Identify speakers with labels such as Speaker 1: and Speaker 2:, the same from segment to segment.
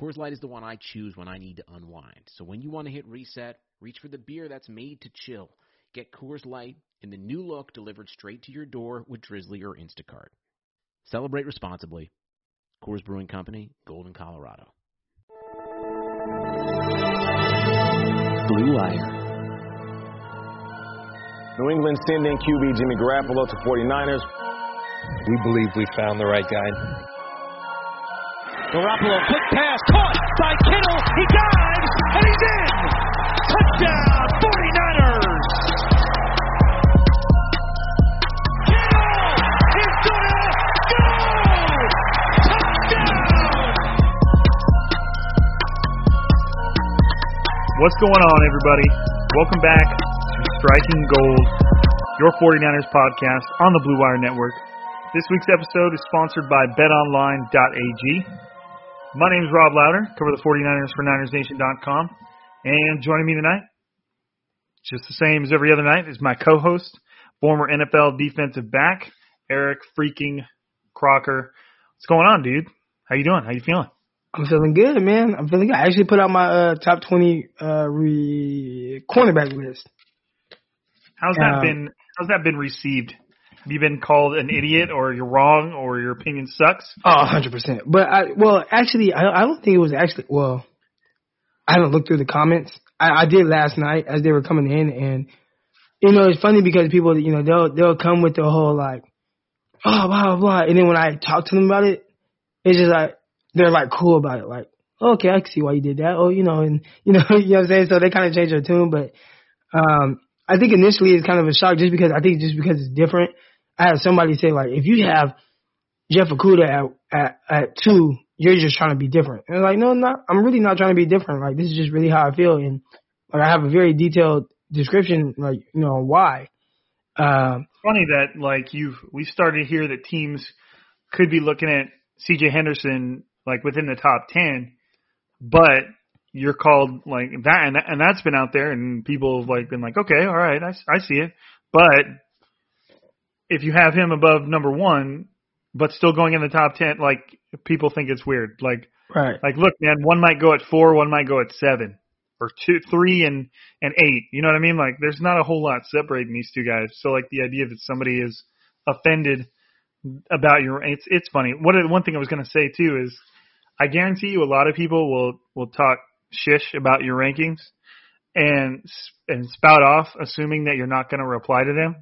Speaker 1: Coors Light is the one I choose when I need to unwind. So when you want to hit reset, reach for the beer that's made to chill. Get Coors Light in the new look delivered straight to your door with Drizly or Instacart. Celebrate responsibly. Coors Brewing Company, Golden, Colorado.
Speaker 2: Blue Wire.
Speaker 3: New England sending QB Jimmy Garoppolo to 49ers.
Speaker 4: We believe we found the right guy.
Speaker 5: Garoppolo, quick pass, caught by Kittle. He dives, and he's in. Touchdown, 49ers. Kittle is gonna go. Touchdown.
Speaker 6: What's going on, everybody? Welcome back to Striking Gold, your 49ers podcast on the Blue Wire Network. This week's episode is sponsored by betonline.ag. My name is Rob Lowder, cover the 49ers for NinersNation.com, and joining me tonight, just the same as every other night, is my co-host, former NFL defensive back, Eric freaking Crocker. What's going on, dude? How you doing? How you feeling?
Speaker 7: I'm feeling good, man. I'm feeling good. I actually put out my uh, top 20 uh, re- cornerback list.
Speaker 6: How's that
Speaker 7: Um,
Speaker 6: been? How's that been received? Have you been called an idiot, or you're wrong, or your opinion sucks?
Speaker 7: Oh, 100%. But I, well, actually, I, I don't think it was actually, well, I haven't looked through the comments. I, I did last night as they were coming in and, you know, it's funny because people, you know, they'll, they'll come with the whole like, oh, blah, blah, blah. And then when I talk to them about it, it's just like, they're like cool about it. Like, okay, I can see why you did that. Oh, you know, and, you know, you know what I'm saying? So they kind of change their tune, but, um, I think initially it's kind of a shock just because I think just because it's different. I had somebody say like, if you have Jeff Okudah at, at, at two, you're just trying to be different. And I'm like, no, not, I'm really not trying to be different. Like, this is just really how I feel. And like, I have a very detailed description, like, you know, why. Um,
Speaker 6: Funny that like you've we started to hear that teams could be looking at C.J. Henderson like within the top ten, but you're called like that, and, and that's been out there, and people have like been like, okay, all right, I, I see it, but if you have him above number one, but still going in the top ten, like people think it's weird. Like,
Speaker 7: right.
Speaker 6: like look, man, one might go at four, one might go at seven, or two, three, and and eight. You know what I mean? Like, there's not a whole lot separating these two guys. So, like, the idea that somebody is offended about your it's it's funny. What one thing I was going to say too is, I guarantee you, a lot of people will will talk shish about your rankings and and spout off, assuming that you're not going to reply to them.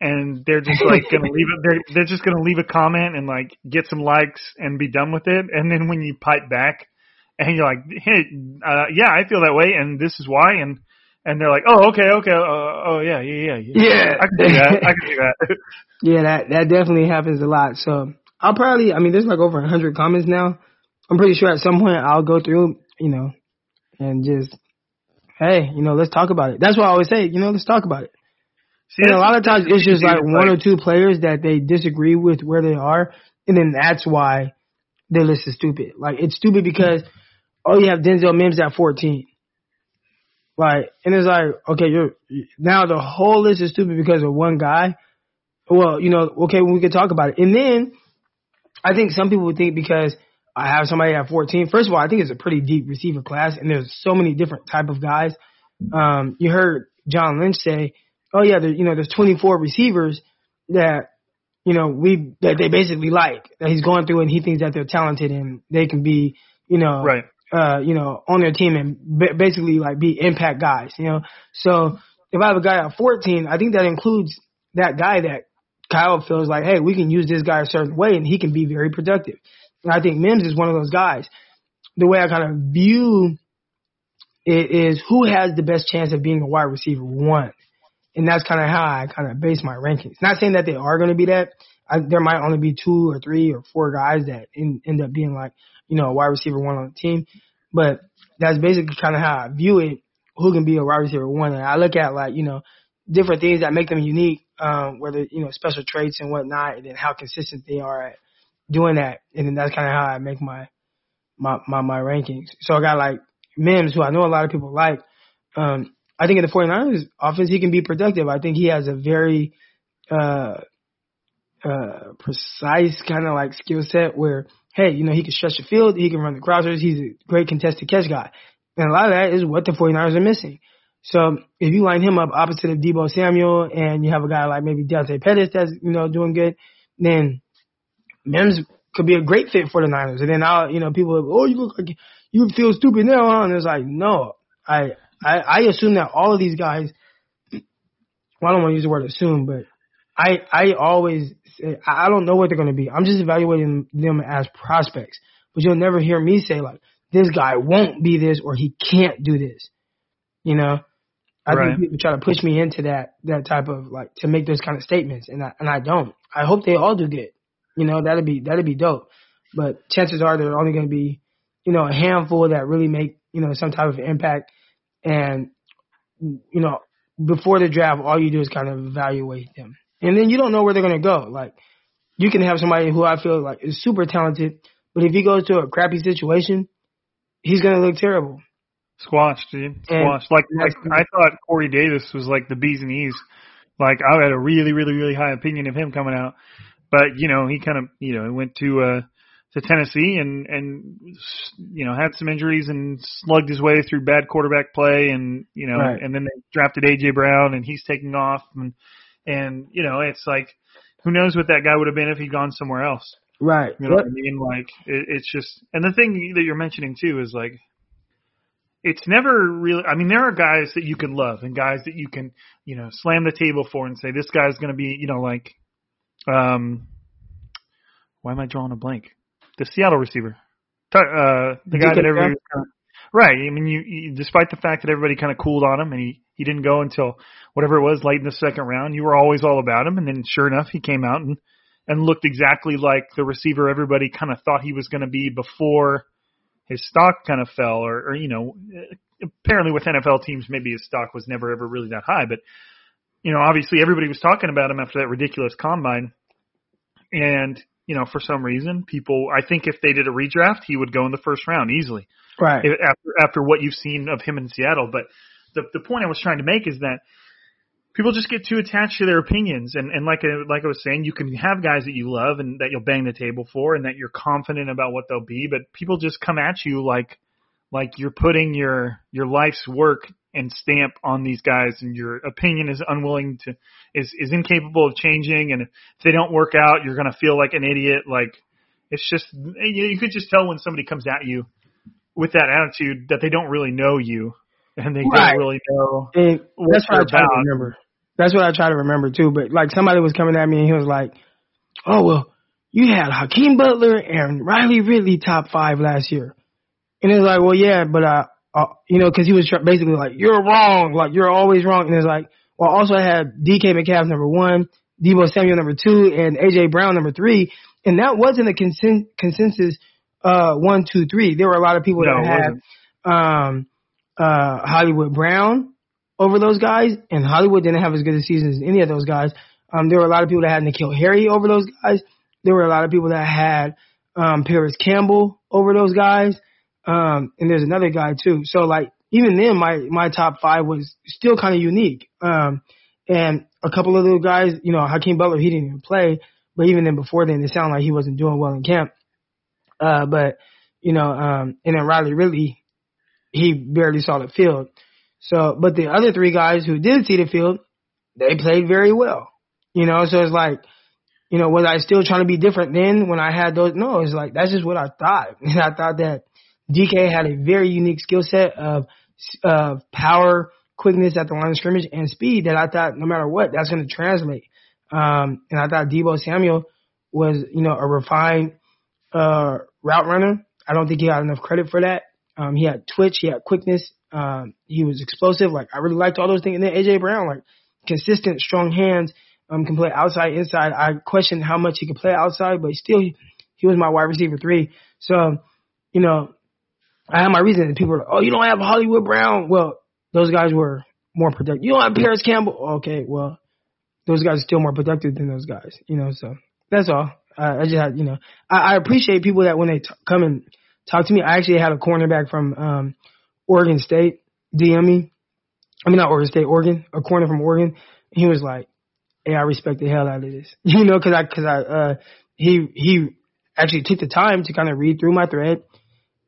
Speaker 6: And they're just like gonna leave it. They're they're just gonna leave a comment and like get some likes and be done with it. And then when you pipe back, and you're like, hey, uh, yeah, I feel that way, and this is why, and and they're like, oh, okay, okay, uh, oh yeah, yeah, yeah,
Speaker 7: Yeah.
Speaker 6: I can do that. I can do that.
Speaker 7: Yeah, that, that definitely happens a lot. So I'll probably, I mean, there's like over a hundred comments now. I'm pretty sure at some point I'll go through, you know, and just, hey, you know, let's talk about it. That's what I always say, you know, let's talk about it.
Speaker 6: See,
Speaker 7: And a lot of times it's just like one or two players that they disagree with where they are, and then that's why their list is stupid. Like it's stupid because oh, you have Denzel Mims at 14. Like, and it's like, okay, you're now the whole list is stupid because of one guy. Well, you know, okay, we can talk about it. And then I think some people would think because I have somebody at 14. First of all, I think it's a pretty deep receiver class, and there's so many different type of guys. Um, you heard John Lynch say, "Oh yeah, there, you know, there's 24 receivers that you know we that they basically like that he's going through, and he thinks that they're talented and they can be, you know,
Speaker 6: right.
Speaker 7: uh, you know, on their team and ba- basically like be impact guys, you know. So if I have a guy at 14, I think that includes that guy that Kyle feels like, hey, we can use this guy a certain way and he can be very productive. And I think Mims is one of those guys. The way I kind of view it is who has the best chance of being a wide receiver one. And that's kind of how I kind of base my rankings. Not saying that they are going to be that. I, there might only be two or three or four guys that in, end up being like, you know, a wide receiver one on the team. But that's basically kind of how I view it. Who can be a wide receiver one? And I look at like, you know, different things that make them unique, um, whether, you know, special traits and whatnot, and then how consistent they are at doing that. And then that's kind of how I make my, my, my, my rankings. So I got like Mims, who I know a lot of people like. Um, I think in the 49ers offense, he can be productive. I think he has a very, uh, uh, precise kind of like skill set where, hey, you know, he can stretch the field, he can run the crossers, he's a great contested catch guy. And a lot of that is what the 49ers are missing. So if you line him up opposite of Deebo Samuel and you have a guy like maybe Dante Pettis that's, you know, doing good, then Mims could be a great fit for the Niners. And then I'll, you know, people, oh, you look like you feel stupid now? And it's like, no, I, I, I assume that all of these guys, well, I don't want to use the word assume, but I, I always say, I don't know what they're going to be. I'm just evaluating them as prospects, but you'll never hear me say like, this guy won't be this or he can't do this. You know, I
Speaker 6: Right.
Speaker 7: think people try to push me into that, that type of like, to make those kind of statements and I, and I don't. I hope they all do good. You know, that'd be, that'd be dope. But chances are there are only going to be, you know, a handful that really make, you know, some type of impact. And, you know, before the draft, all you do is kind of evaluate them. And then you don't know where they're going to go. Like, you can have somebody who I feel like is super talented, but if he goes to a crappy situation, he's going to look terrible.
Speaker 6: Squashed, dude. Squashed. like, like I thought Corey Davis was like the bees and E's. Like I had a really, really, really high opinion of him coming out, but you know he kind of you know he went to uh to Tennessee and and you know had some injuries and slugged his way through bad quarterback play and you know
Speaker 7: Right.
Speaker 6: and then they drafted AJ Brown and he's taking off and and you know it's like who knows what that guy would have been if he'd gone somewhere else.
Speaker 7: Right.
Speaker 6: You know what I mean? Like it, it's just, and the thing that you're mentioning too is like, it's never really. I mean, there are guys that you can love and guys that you can, you know, slam the table for and say this guy's going to be, you know, like, um, why am I drawing a blank? The Seattle receiver, uh, the guy that everybody, right? I mean, you, you, despite the fact that everybody kind of cooled on him and he he didn't go until whatever it was late in the second round, you were always all about him, and then sure enough, he came out and and looked exactly like the receiver everybody kind of thought he was going to be before his stock kind of fell, or, or you know, apparently with NFL teams, maybe his stock was never ever really that high, but you know, obviously everybody was talking about him after that ridiculous combine, and you know, for some reason, people, I think if they did a redraft, he would go in the first round easily
Speaker 7: Right.
Speaker 6: if- after after what you've seen of him in Seattle. But the the point I was trying to make is that people just get too attached to their opinions, and and like I, like I was saying, you can have guys that you love and that you'll bang the table for, and that you're confident about what they'll be, but people just come at you like like you're putting your your life's work and stamp on these guys, and your opinion is unwilling to is is incapable of changing, and if they don't work out, you're gonna feel like an idiot. Like it's just you, you could just tell when somebody comes at you with that attitude that they don't really know you and they
Speaker 7: Right.
Speaker 6: don't really know
Speaker 7: And
Speaker 6: what
Speaker 7: that's what I try to remember. That's what I try to remember too. But like somebody was coming at me and he was like, "Oh well, you had Hakeem Butler and Riley Ridley top five last year," and it's like, "Well, yeah, but uh, uh you know, because he was basically like, you're wrong, like you're always wrong," and it's like, well, also I had DK Metcalf number one, Deebo Samuel number two, and AJ Brown number three, and that wasn't a consen- consensus uh one, two, three. There were a lot of people
Speaker 6: No,
Speaker 7: that had um uh Hollywood Brown over those guys, and Hollywood didn't have as good a season as any of those guys. Um, there were a lot of people that had N'Keal Harry over those guys. There were a lot of people that had um, Parris Campbell over those guys. Um, and there's another guy too. So like even then, my my top five was still kind of unique. Um, and a couple of those guys, you know, Hakeem Butler, he didn't even play, but even then before then, it sounded like he wasn't doing well in camp. Uh, but you know, um, and then Riley Ridley, he barely saw the field. So, but the other three guys who did see the field, they played very well. You know, so it's like, you know, was I still trying to be different then when I had those? No, it's like that's just what I thought. And I thought that DK had a very unique skill set of of power, quickness at the line of scrimmage, and speed that I thought no matter what that's going to translate. Um, and I thought Deebo Samuel was, you know, a refined uh, route runner. I don't think he got enough credit for that. Um, he had twitch, he had quickness, um, he was explosive. Like I really liked all those things. And then AJ Brown, like consistent, strong hands, um, can play outside, inside. I questioned how much he could play outside, but still, he was my wide receiver three. So, you know, I had my reason. People are like, oh, you don't have Hollywood Brown. Well, those guys were more productive. You don't have Parris Campbell. Okay, well, those guys are still more productive than those guys. You know, so that's all. I, I just had, you know, I, I appreciate people that when they t- come and talk to me. I actually had a cornerback from um Oregon State DM me. I mean, not Oregon State, Oregon, a corner from Oregon. He was like, "Hey, I respect the hell out of this," you know, because I, because I, uh, he he actually took the time to kind of read through my thread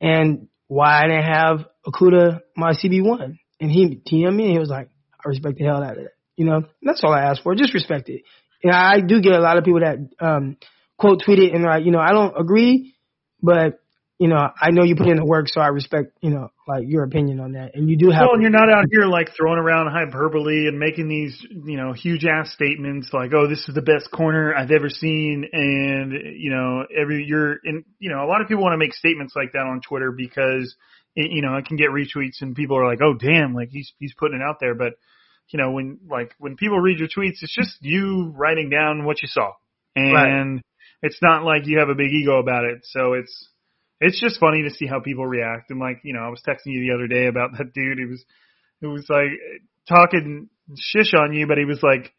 Speaker 7: and why I didn't have Okudah my CB one, and he TM me and he was like, "I respect the hell out of that," you know. And that's all I asked for, just respect it. And I do get a lot of people that um quote tweet it and like, you know, I don't agree, but you know, I know you put in the work, so I respect, you know, like your opinion on that. And you do have.
Speaker 6: Well, and you're not out here like throwing around hyperbole and making these, you know, huge ass statements like, "Oh, this is the best corner I've ever seen," and you know, every you're in, you know, a lot of people want to make statements like that on Twitter because, it, you know, it can get retweets and people are like, "Oh, damn, like he's he's putting it out there," but you know, when like when people read your tweets, it's just you writing down what you saw, and right. it's not like you have a big ego about it. So it's it's just funny to see how people react. And like, you know, I was texting you the other day about that dude who was, who was like talking shish on you, but he was like,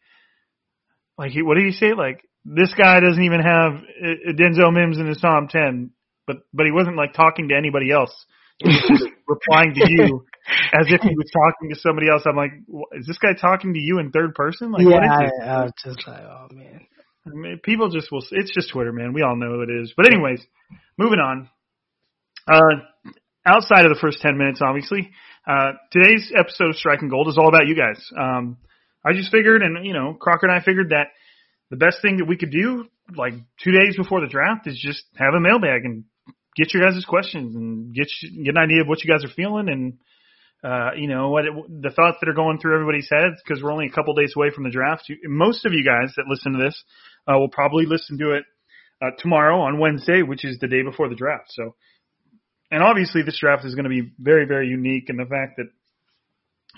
Speaker 6: like, he, what did he say? Like, this guy doesn't even have uh, uh, Denzel Mims in his top 10, but, but he wasn't like talking to anybody else. He was just replying to you as if he was talking to somebody else. I'm like, is this guy talking to you in third person? Like,
Speaker 7: yeah,
Speaker 6: what is?
Speaker 7: I, I was just like, oh man.
Speaker 6: I mean, people just will. It's just Twitter, man. We all know it is. But anyways, moving on. Uh, outside of the first 10 minutes, obviously, uh, today's episode of Striking Gold is all about you guys. Um, I just figured, and you know, Crocker and I figured that the best thing that we could do, like two days before the draft, is just have a mailbag and get your guys' questions and get you, get an idea of what you guys are feeling and uh, you know what it, the thoughts that are going through everybody's heads because we're only a couple days away from the draft. You, most of you guys that listen to this uh, will probably listen to it uh, tomorrow on Wednesday, which is the day before the draft. So and obviously this draft is going to be very, very unique in the fact that,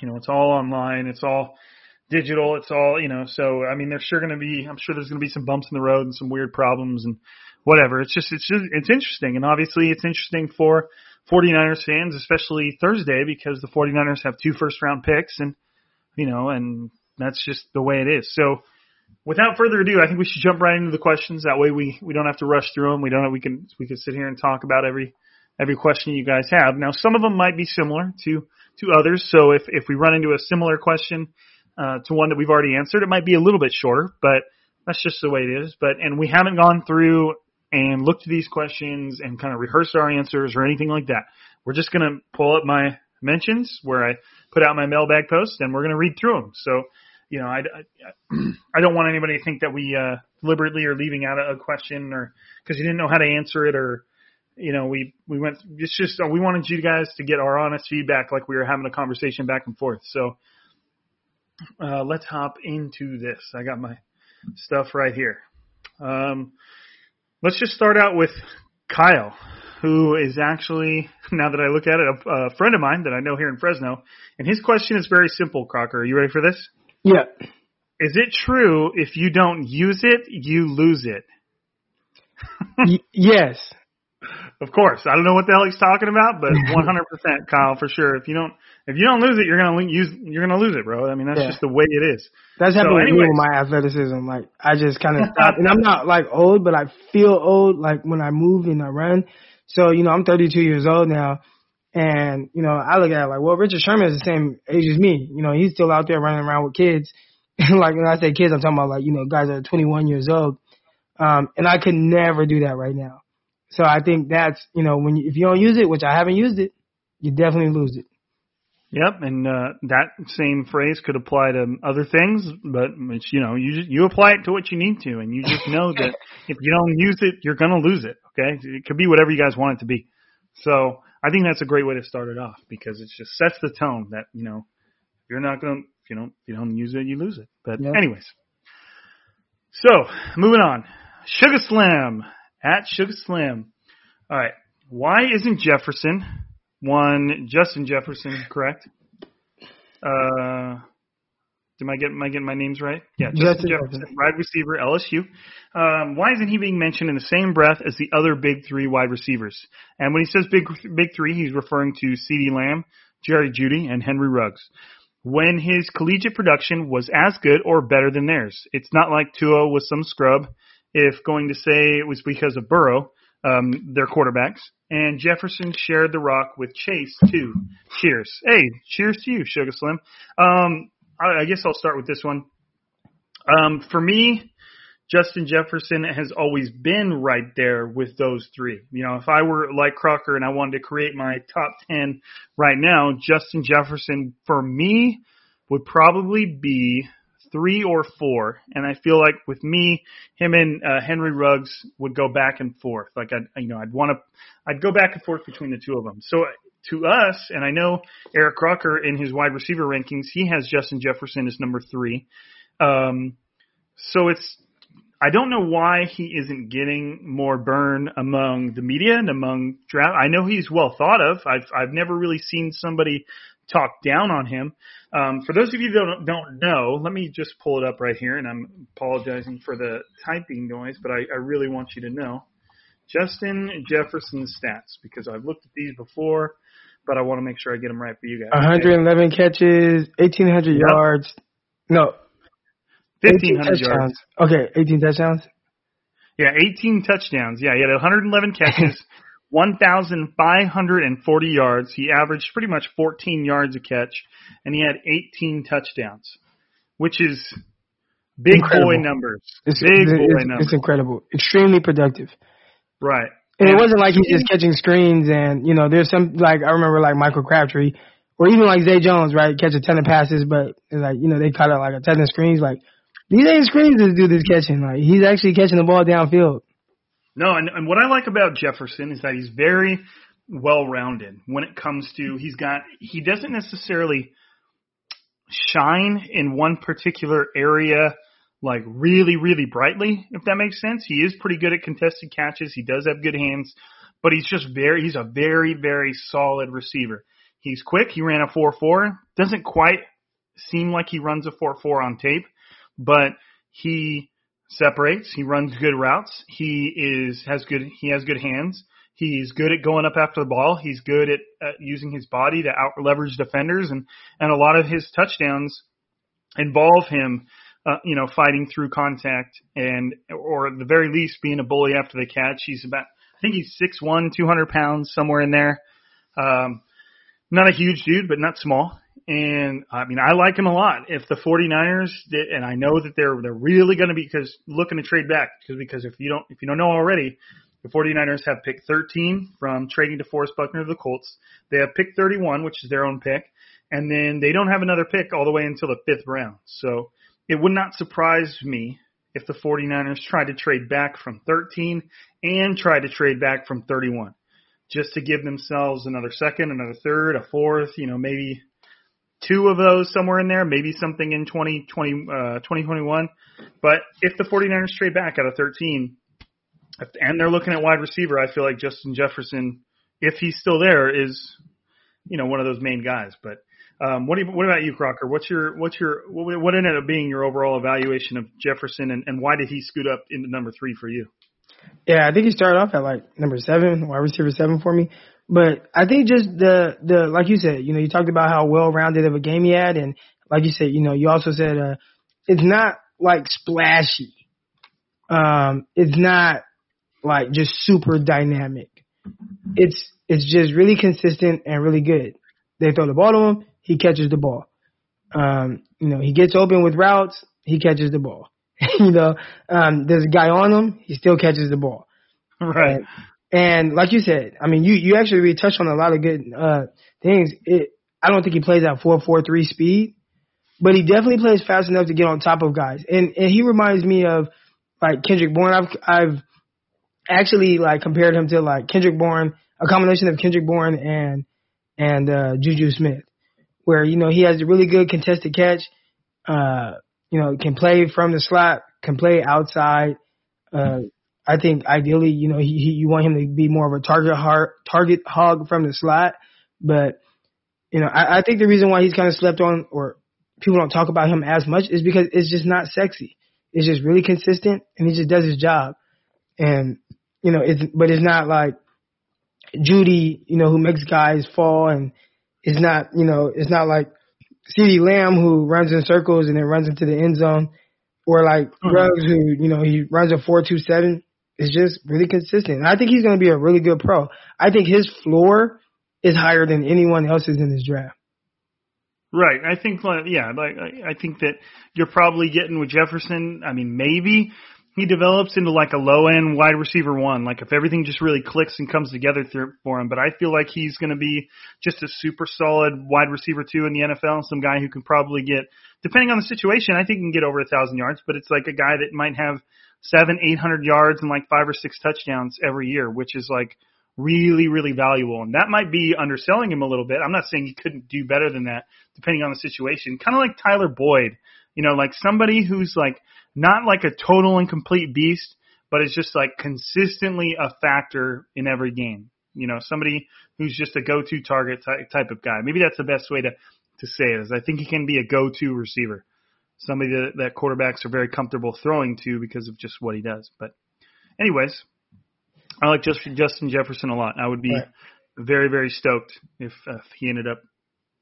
Speaker 6: you know, it's all online, it's all digital, it's all, you know, so I mean, there's sure going to be, I'm sure there's going to be some bumps in the road and some weird problems and whatever. It's just, it's just, it's interesting. And obviously it's interesting for 49ers fans, especially Thursday, because the 49ers have two first round picks and, you know, and that's just the way it is. So, without further ado, I think we should jump right into the questions. That way we, we don't have to rush through them. We don't, we can, we can sit here and talk about every, every question you guys have. Now, some of them might be similar to to others. So if if we run into a similar question uh, to one that we've already answered, it might be a little bit shorter, but that's just the way it is. But and we haven't gone through and looked at these questions and kind of rehearsed our answers or anything like that. We're just to pull up my mentions where I put out my mailbag post and we're to read through them. So, you know, I, I, I don't want anybody to think that we uh, deliberately are leaving out a question or because you didn't know how to answer it or you know, we we went. It's just we wanted you guys to get our honest feedback, like we were having a conversation back and forth. So uh, let's hop into this. I got my stuff right here. Um, let's just start out with Kyle, who is actually, now that I look at it, a, a friend of mine that I know here in Fresno. And his question is very simple, Crocker. Are you ready for this?
Speaker 7: Yeah.
Speaker 6: Is it true if you don't use it, you lose it?
Speaker 7: y- yes.
Speaker 6: Of course, I don't know what the hell he's talking about, but 100% Kyle for sure. If you don't, if you don't lose it, you're gonna use, you're gonna lose it, bro. I mean, that's
Speaker 7: Yeah.
Speaker 6: just the way it is.
Speaker 7: That's
Speaker 6: So
Speaker 7: happened with me
Speaker 6: anyways.
Speaker 7: with my athleticism. Like I just kind of stopped, and I'm not like old, but I feel old like when I move and I run. So you know, I'm 32 years old now, and you know, I look at it like, well, Richard Sherman is the same age as me. You know, he's still out there running around with kids. And like when I say kids, I'm talking about like you know guys that are 21 years old. Um, and I could never do that right now. So I think that's you know when you, if you don't use it, which I haven't used it, you definitely lose it.
Speaker 6: Yep, and uh, that same phrase could apply to other things, but it's you know you just, you apply it to what you need to, and you just know that if you don't use it, you're gonna lose it. Okay, it could be whatever you guys want it to be. So I think that's a great way to start it off because it just sets the tone that you know you're not gonna if you don't if you don't use it, you lose it. But
Speaker 7: Yep.
Speaker 6: anyways, so moving on, Sugar Slam at Sugar Slam. All right, why isn't Jefferson one Justin Jefferson correct? Uh, am I get am I getting my names right? Yeah, Justin,
Speaker 7: Justin
Speaker 6: Jefferson,
Speaker 7: Jefferson.
Speaker 6: wide receiver, LSU. Um, why isn't he being mentioned in the same breath as the other big three wide receivers? And when he says big big three, he's referring to CeeDee Lamb, Jerry Jeudy, and Henry Ruggs. When his collegiate production was as good or better than theirs, it's not like Tua was some scrub. If going to say it was because of Burrow, um, their quarterbacks, and Jefferson shared the rock with Chase too. Cheers. Hey, cheers to you, Sugar Slim. Um, I, I guess I'll start with this one. Um, for me, Justin Jefferson has always been right there with those three. You know, if I were like Crocker and I wanted to create my top 10 right now, Justin Jefferson for me would probably be three or four. And I feel like with me, him and uh, Henry Ruggs would go back and forth. Like I'd, you know, I'd want to, I'd go back and forth between the two of them. So to us, and I know Eric Crocker in his wide receiver rankings, he has Justin Jefferson as number three. Um, so it's, I don't know why he isn't getting more burn among the media and among draft. I know he's well thought of. I've I've never really seen somebody talk down on him. Um, for those of you that don't, don't know, let me just pull it up right here, and I'm apologizing for the typing noise, but I, I really want you to know Justin Jefferson's stats because I've looked at these before, but I want to make sure I get them right for you guys.
Speaker 7: 111 catches, 1,800
Speaker 6: Yep.
Speaker 7: yards. No,
Speaker 6: 1500 yards.
Speaker 7: Okay, 18 touchdowns.
Speaker 6: Yeah, 18 touchdowns. Yeah, he had 111 catches, 1,540 yards. He averaged pretty much 14 yards a catch, and he had 18 touchdowns, which is big boy numbers.
Speaker 7: It's,
Speaker 6: big
Speaker 7: it's,
Speaker 6: boy
Speaker 7: it's,
Speaker 6: numbers.
Speaker 7: it's incredible. Extremely productive.
Speaker 6: right.
Speaker 7: And it wasn't like he's just catching screens and, you know, there's some, like, I remember like Michael Crabtree or even like Zay Jones, right? Catch a ton of passes, but it's like, you know, they caught it like a ton of screens. Like, these ain't screens this dude is catching. Like, he's actually catching the ball downfield.
Speaker 6: No, and, and what I like about Jefferson is that he's very well rounded when it comes to he's got he doesn't necessarily shine in one particular area like really, really brightly, if that makes sense. He is pretty good at contested catches. He does have good hands, but he's just very he's a very, very solid receiver. He's quick. He ran a four four. Doesn't quite seem like he runs a four four on tape, but he separates. He runs good routes. He is has good he has good hands. He's good at going up after the ball. He's good at, at using his body to out leverage defenders, and and a lot of his touchdowns involve him, uh, you know, fighting through contact and or at the very least being a bully after the catch. He's about I think he's six one, two hundred pounds somewhere in there. Um, not a huge dude, but not small. And I mean, I like him a lot. If the 49ers did, and I know that they're they're really going to be because looking to trade back because because if you don't if you don't know already, the 49ers have pick 13 from trading to Forrest Buckner of the Colts. They have pick 31, which is their own pick, and then they don't have another pick all the way until the fifth round. So it would not surprise me if the 49ers tried to trade back from 13 and tried to trade back from 31 just to give themselves another second, another third, a fourth, you know, maybe two of those somewhere in there, maybe something in 2020, uh, 2021. But if the 49ers trade back out of 13 and they're looking at wide receiver, I feel like Justin Jefferson, if he's still there, is, you know, one of those main guys. But um, what do you, what about you, Crocker? What's your what's your what ended up being your overall evaluation of Jefferson, and, and why did he scoot up into number three for you?
Speaker 7: Yeah, I think he started off at like number seven, wide receiver seven for me. But I think just the the like you said, you know, you talked about how well rounded of a game he had, and like you said, you know, you also said uh, it's not like splashy. Um, it's not like just super dynamic. It's it's just really consistent and really good. They throw the ball to him, he catches the ball. Um, you know, he gets open with routes, he catches the ball. you know, um, there's a guy on him, he still catches the ball.
Speaker 6: Right.
Speaker 7: And, and like you said, I mean, you you actually really touched on a lot of good uh things. It I don't think he plays at four four three speed, but he definitely plays fast enough to get on top of guys. And and he reminds me of like Kendrick Bourne. I've I've actually like compared him to like Kendrick Bourne, a combination of Kendrick Bourne and and uh Juju Smith, where you know he has a really good contested catch. Uh, you know, can play from the slot, can play outside. Uh, I think ideally, you know, he, he you want him to be more of a target hard, target hog from the slot, but you know, I, I think the reason why he's kind of slept on or people don't talk about him as much is because it's just not sexy. It's just really consistent and he just does his job. And you know, it's but it's not like Jeudy, you know, who makes guys fall and it's not, you know, it's not like CeeDee Lamb who runs in circles and then runs into the end zone or like hmm. Ruggs who, you know, he runs a four two seven. It's just really consistent. And I think he's going to be a really good pro. I think his floor is higher than anyone else's in this draft.
Speaker 6: Right. I think, like, yeah, like I I think that you're probably getting with Jefferson. I mean, maybe he develops into like a low end wide receiver one. Like if everything just really clicks and comes together for him. But I feel like he's going to be just a super solid wide receiver two in the NFL. Some guy who can probably get, depending on the situation, I think he can get over a thousand yards. But it's like a guy that might have seven, eight hundred yards and like five or six touchdowns every year, which is like really, really valuable. And that might be underselling him a little bit. I'm not saying he couldn't do better than that, depending on the situation. Kind of like Tyler Boyd, you know, like somebody who's like not like a total and complete beast, but is just like consistently a factor in every game. You know, somebody who's just a go-to target type of guy. Maybe that's the best way to to say it. Is I think he can be a go-to receiver, somebody that, that quarterbacks are very comfortable throwing to because of just what he does. But, anyways, I like Justin Justin Jefferson a lot. I would be
Speaker 7: Right.
Speaker 6: very very stoked if, uh, if he ended up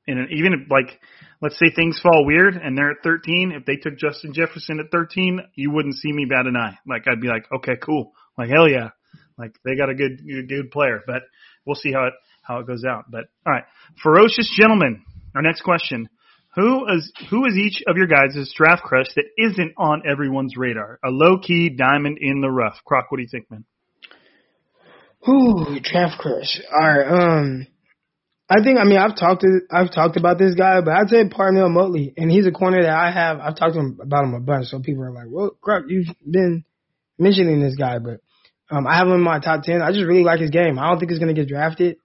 Speaker 6: in an, even if like let's say things fall weird and they're at 13. If they took Justin Jefferson at 13, you wouldn't see me bat an eye. Like I'd be like, okay, cool. Like hell yeah. Like they got a good good, good player, but we'll see how it how it goes out. But all right, ferocious gentlemen. Our next question: Who is who is each of your guys' draft crush that isn't on everyone's radar? A low key diamond in the rough. Croc, what do you think, man?
Speaker 7: Ooh, draft crush. All right. Um, I think I mean I've talked to I've talked about this guy, but I'd say Parnell Motley, and he's a corner that I have. I've talked to him about him a bunch, so people are like, "Well, Croc, you've been mentioning this guy," but um, I have him in my top ten. I just really like his game. I don't think he's to get drafted,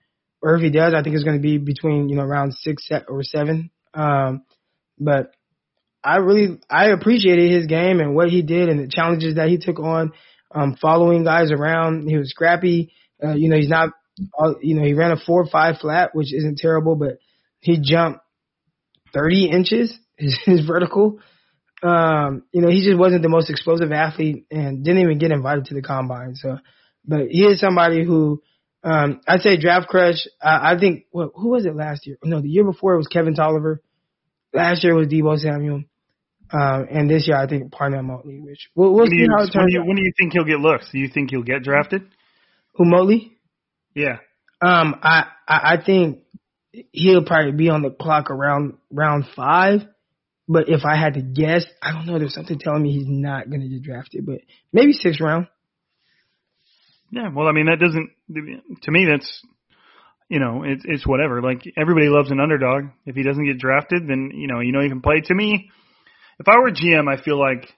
Speaker 7: or if he does, I think it's going to be between you know around six or seven. Um, but I really I appreciated his game and what he did and the challenges that he took on, um, following guys around. He was scrappy. Uh, you know, he's not, uh, you know, he ran a four five flat, which isn't terrible, but he jumped 30 inches, his, his vertical. Um, you know, he just wasn't the most explosive athlete and didn't even get invited to the combine. So, but he is somebody who, um, I'd say draft crush. I, I think, what, who was it last year? No, the year before it was Kevin Toliver. Last year was Deebo Samuel. Um, and this year I think Parnell Motley, which we'll, we'll
Speaker 6: When do,
Speaker 7: see
Speaker 6: you,
Speaker 7: how it
Speaker 6: when,
Speaker 7: turns
Speaker 6: do you, when do you think he'll get looks? Do you think he'll get drafted?
Speaker 7: Who Motley?
Speaker 6: Yeah.
Speaker 7: Um, I, I I think he'll probably be on the clock around round five. But if I had to guess, I don't know. There's something telling me he's not going to get drafted, but maybe sixth round.
Speaker 6: Yeah, well, I mean, that doesn't to me. That's you know, it's it's whatever. Like everybody loves an underdog. If he doesn't get drafted, then you know, you know, he can play. To me, if I were GM, I feel like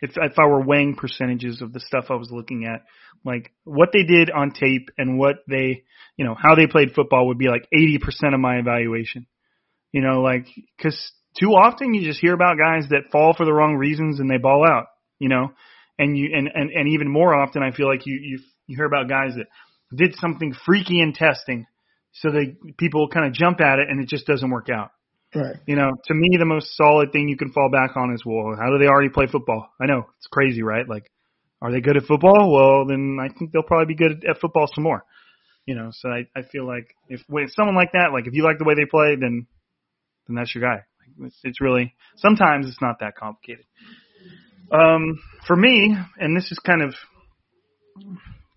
Speaker 6: if if I were weighing percentages of the stuff I was looking at, like what they did on tape and what they, you know, how they played football would be like eighty percent of my evaluation. You know, like because too often you just hear about guys that fall for the wrong reasons and they ball out. You know, and you and and and even more often, I feel like you you you hear about guys that did something freaky in testing, so they people kind of jump at it and it just doesn't work out.
Speaker 7: Right.
Speaker 6: You know, to me, the most solid thing you can fall back on is, well, how do they already play football? I know it's crazy, right? Like, Are they good at football? Well, then I think they'll probably be good at football some more. You know, so I, I feel like if with someone like that, like if you like the way they play, then then that's your guy. It's, it's really sometimes it's not that complicated. Um, for me, and this is kind of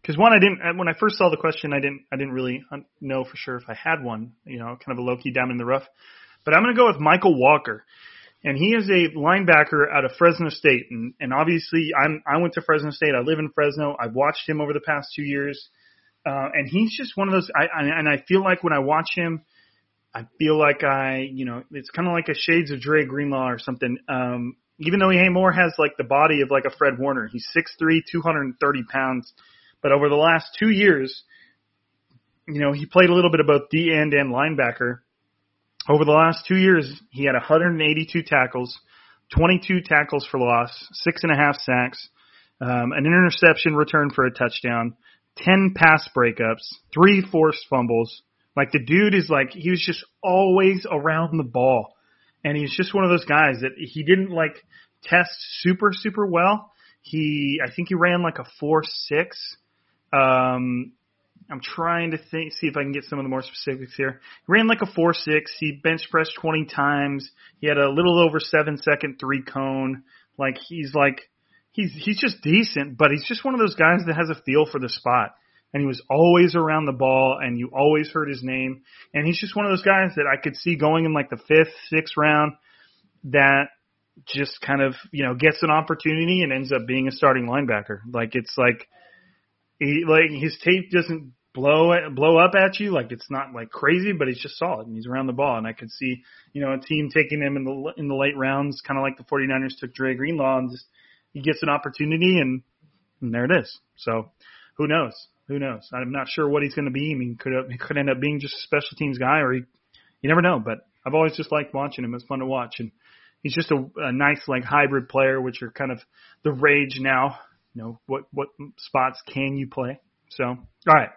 Speaker 6: because one, I didn't when I first saw the question, I didn't I didn't really know for sure if I had one. You know, kind of a low key down in the rough. But I'm going to go with Mykal Walker and he is a linebacker out of Fresno State. And, and obviously, I'm I went to Fresno State. I live in Fresno. I've watched him over the past two years, uh, and he's just one of those. I, I and I feel like when I watch him, I feel like I, you know, it's kind of like a shades of Dre Greenlaw or something. Um, even though he more has like the body of like a Fred Warner, he's 6'3", 230 pounds. But over the last two years, you know, he played a little bit of both D end and linebacker over the last two years, he had 182 tackles, 22 tackles for loss, six and a half sacks, um, an interception return for a touchdown, 10 pass breakups, three forced fumbles. Like the dude is like, he was just always around the ball. And he's just one of those guys that he didn't like test super, super well. He, I think he ran like a 4-6. Um, I'm trying to think, see if I can get some of the more specifics here. He ran like a four six. He bench pressed 20 times. He had a little over seven second three cone. Like he's like he's he's just decent, but he's just one of those guys that has a feel for the spot. And he was always around the ball, and you always heard his name. And he's just one of those guys that I could see going in like the fifth, sixth round. That just kind of you know gets an opportunity and ends up being a starting linebacker. Like it's like he like his tape doesn't blow blow up at you like it's not like crazy, but he's just solid and he's around the ball. And I could see you know a team taking him in the in the late rounds, kind of like the 49ers took Dre Greenlaw, and just he gets an opportunity and, and there it is. So who knows? Who knows? I'm not sure what he's going to be. I mean, could he could end up being just a special teams guy, or he, you never know. But I've always just liked watching him. It's fun to watch, and he's just a, a nice like hybrid player, which are kind of the rage now you know, what, what spots can you play? So, all right,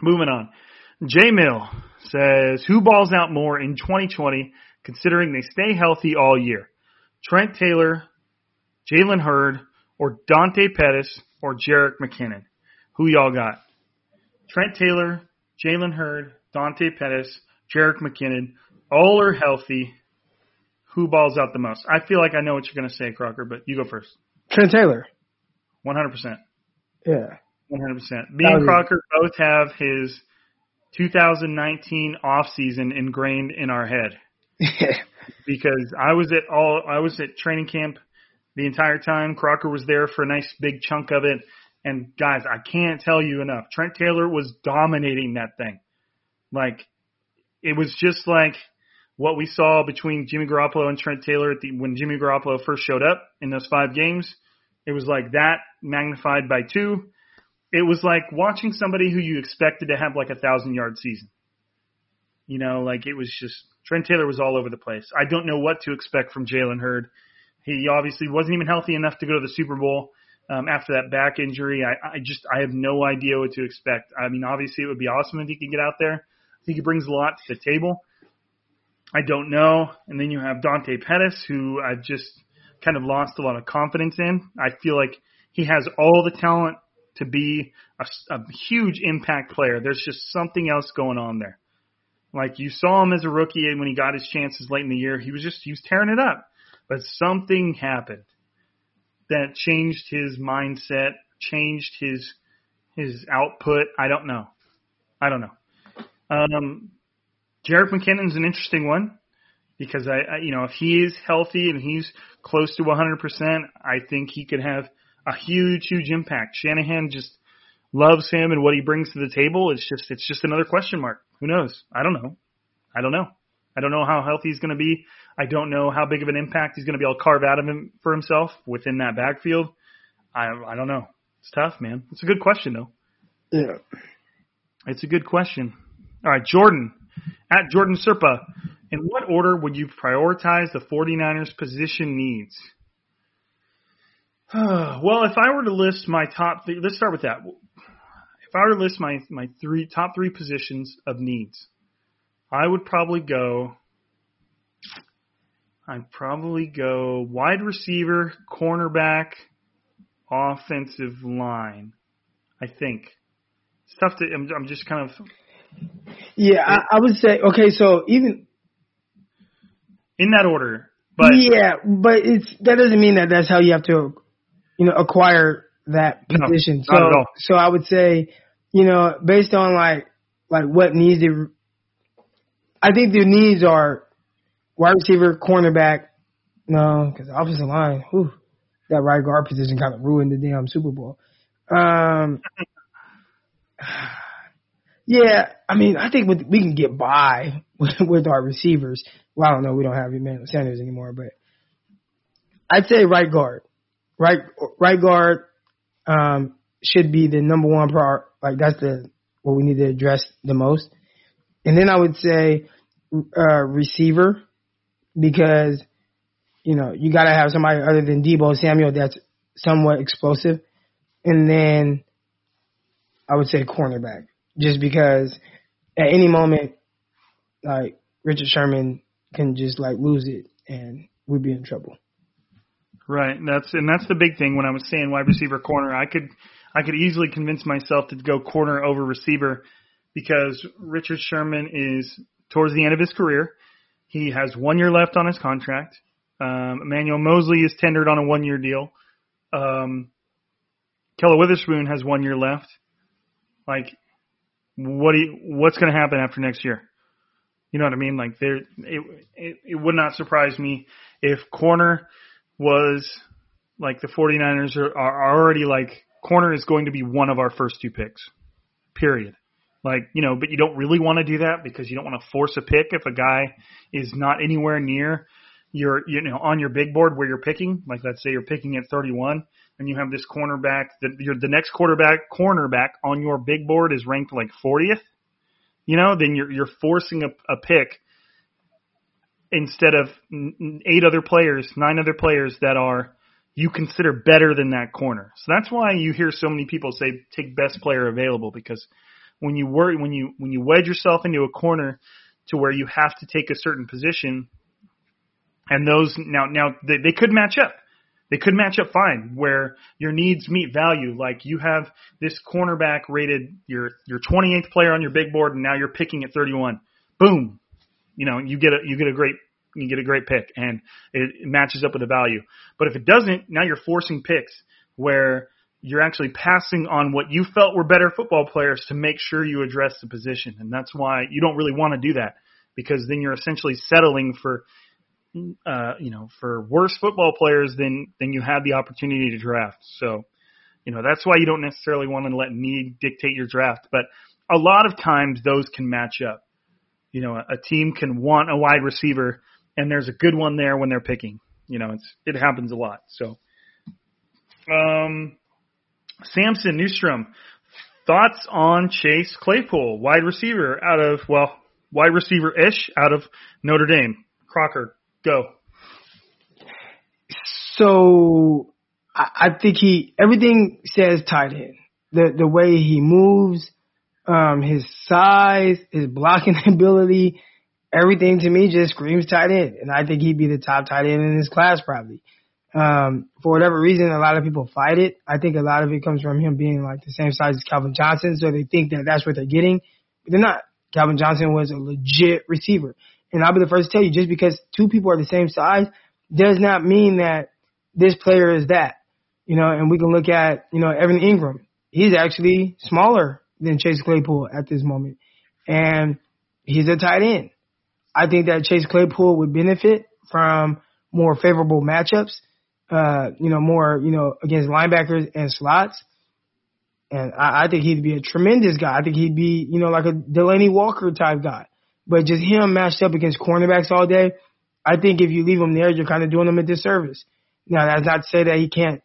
Speaker 6: moving on. J Mill says, who balls out more in 2020 considering they stay healthy all year? Trent Taylor, Jalen Hurd, or Dante Pettis, or Jerick McKinnon? Who y'all got? Trent Taylor, Jalen Hurd, Dante Pettis, Jerick McKinnon, all are healthy. Who balls out the most? I feel like I know what you're going to say, Crocker, but you go first.
Speaker 7: Trent Taylor.
Speaker 6: One hundred percent.
Speaker 7: Yeah.
Speaker 6: One hundred percent. Me and Crocker both have his 2019 off season ingrained in our head. because I was at all I was at training camp the entire time. Crocker was there for a nice big chunk of it. And guys, I can't tell you enough. Trent Taylor was dominating that thing. Like it was just like what we saw between Jimmy Garoppolo and Trent Taylor at the when Jimmy Garoppolo first showed up in those five games. It was like that magnified by two. It was like watching somebody who you expected to have like a thousand yard season. You know, like it was just Trent Taylor was all over the place. I don't know what to expect from Jalen Hurd. He obviously wasn't even healthy enough to go to the Super Bowl um, after that back injury. I, I just I have no idea what to expect. I mean, obviously it would be awesome if he could get out there. I think he brings a lot to the table. I don't know. And then you have Dante Pettis, who I've just kind of lost a lot of confidence in. I feel like he has all the talent to be a, a huge impact player. There's just something else going on there. Like you saw him as a rookie and when he got his chances late in the year, he was just he was tearing it up. But something happened that changed his mindset, changed his his output. I don't know. I don't know. Um, Jerick McKinnon's an interesting one because I, I, you know, if he is healthy and he's close to 100%, I think he could have a huge, huge impact. Shanahan just loves him and what he brings to the table. It's just, it's just another question mark. Who knows? I don't know. I don't know. I don't know how healthy he's going to be. I don't know how big of an impact he's going to be able to carve out of him for himself within that backfield. I, I don't know. It's tough, man. It's a good question though.
Speaker 7: Yeah.
Speaker 6: It's a good question. All right, Jordan at Jordan Serpa. In what order would you prioritize the 49ers position needs? well, if I were to list my top three, let's start with that. If I were to list my, my three top three positions of needs, I would probably go. I'd probably go wide receiver, cornerback, offensive line. I think it's tough to. I'm, I'm just kind of
Speaker 7: Yeah, I, I would say okay. So even
Speaker 6: in that order, but
Speaker 7: yeah, but it's that doesn't mean that that's how you have to, you know, acquire that
Speaker 6: No,
Speaker 7: position.
Speaker 6: not
Speaker 7: so so I would say, you know, based on like like what needs to, I think the needs are wide receiver, cornerback. No, because the offensive line, whew, that right guard position kind of ruined the damn Super Bowl. Um, yeah, I mean, I think with, we can get by with, with our receivers. Well, I don't know. We don't have Emmanuel Sanders anymore, but I'd say right guard, right right guard um, should be the number one prior. Like that's the what we need to address the most. And then I would say uh, receiver because you know you got to have somebody other than Deebo Samuel that's somewhat explosive. And then I would say cornerback just because at any moment like Richard Sherman can just like lose it and we'd be in trouble.
Speaker 6: Right. That's and that's the big thing when I was saying wide receiver corner. I could I could easily convince myself to go corner over receiver because Richard Sherman is towards the end of his career. He has one year left on his contract. Um, Emmanuel Moseley is tendered on a one year deal. Um, Ahkello Witherspoon has one year left. Like, what do you, what's going to happen after next year? You know what I mean? Like, there, it, it, it would not surprise me if corner was like the 49ers are, are already like corner is going to be one of our first two picks. Period. Like, you know, but you don't really want to do that because you don't want to force a pick if a guy is not anywhere near your, you know, on your big board where you're picking. Like, let's say you're picking at 31 and you have this cornerback that you're the next quarterback, cornerback on your big board is ranked like 40th. You know, then you're, you're forcing a, a pick instead of eight other players, nine other players that are you consider better than that corner. So that's why you hear so many people say take best player available because when you worry when you when you wedge yourself into a corner to where you have to take a certain position and those now now they, they could match up. They could match up fine where your needs meet value. Like you have this cornerback rated your your 28th player on your big board and now you're picking at 31. Boom. You know, you get a you get a great you get a great pick and it, matches up with the value. But if it doesn't, now you're forcing picks where you're actually passing on what you felt were better football players to make sure you address the position. And that's why you don't really want to do that because then you're essentially settling for uh, you know, for worse football players than than you had the opportunity to draft. So, you know, that's why you don't necessarily want to let need dictate your draft. But a lot of times those can match up. You know, a, a team can want a wide receiver, and there's a good one there when they're picking. You know, it's it happens a lot. So, um, Samson Newstrom, thoughts on Chase Claypool, wide receiver out of well, wide receiver ish out of Notre Dame. Crocker, go.
Speaker 7: So I, I think he everything says tight end. The the way he moves, um, his size, his blocking ability, everything to me just screams tight end. And I think he'd be the top tight end in his class probably. Um, for whatever reason, a lot of people fight it. I think a lot of it comes from him being like the same size as Calvin Johnson, so they think that that's what they're getting, but they're not. Calvin Johnson was a legit receiver. And I'll be the first to tell you, just because two people are the same size does not mean that this player is that. You know, and we can look at, you know, Evan Engram. He's actually smaller than Chase Claypool at this moment. And he's a tight end. I think that Chase Claypool would benefit from more favorable matchups, uh, you know, more, you know, against linebackers and slots. And I, I think he'd be a tremendous guy. I think he'd be, you know, like a Delanie Walker type guy. But just him matched up against cornerbacks all day, I think if you leave him there, you're kind of doing him a disservice. Now, that's not to say that he can't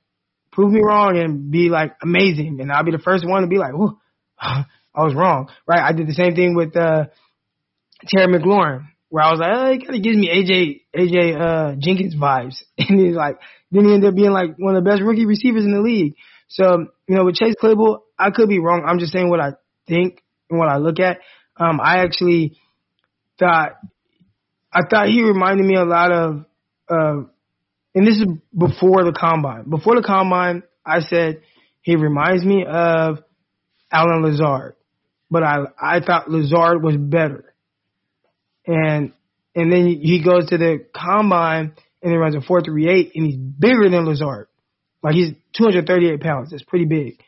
Speaker 7: prove me wrong and be like amazing. And I'll be the first one to be like, Whoa, I was wrong, right? I did the same thing with, uh, Terry McLaurin, where I was like, oh, he kind of gives me AJ, AJ, uh, Jenkins vibes. And he's like, then he ended up being like one of the best rookie receivers in the league. So, you know, with Chase Claypool, I could be wrong. I'm just saying what I think and what I look at. Um, I actually thought, I thought he reminded me a lot of, uh, and this is before the combine. Before the combine, I said he reminds me of Allen Lazard, but I I thought Lazard was better. And and then he goes to the combine and he runs a four three eight and he's bigger than Lazard. Like he's 238 pounds. That's pretty big.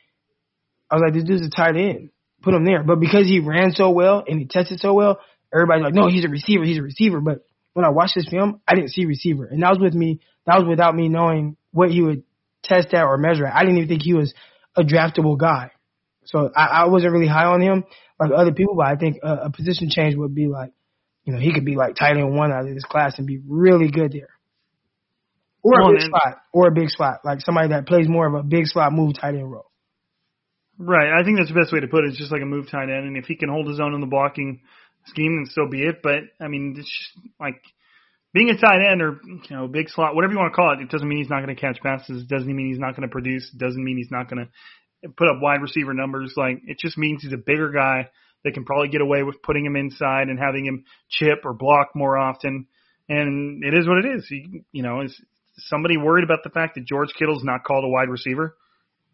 Speaker 7: I was like, this dude's a tight end. Put him there. But because he ran so well and he tested so well, everybody's like, no, he's a receiver. He's a receiver. But when I watched this film, I didn't see receiver. And that was with me. That was without me knowing what he would test at or measure at. I didn't even think he was a draftable guy. So I, I wasn't really high on him like other people, but I think a, a position change would be like, you know, he could be like tight end one out of this class and be really good there. Or
Speaker 6: Well,
Speaker 7: a big
Speaker 6: then-
Speaker 7: slot. Or a big slot. Like somebody that plays more of a big slot move tight end role.
Speaker 6: Right. I think that's the best way to put it. It's just like a move tight end, and if he can hold his own in the blocking scheme, then so be it. But I mean, it's just like being a tight end or you know big slot, whatever you want to call it. It doesn't mean he's not going to catch passes. It doesn't mean he's not going to produce. It doesn't mean he's not going to put up wide receiver numbers. Like it just means he's a bigger guy that can probably get away with putting him inside and having him chip or block more often. And it is what it is. He, you know, is somebody worried about the fact that George Kittle's not called a wide receiver?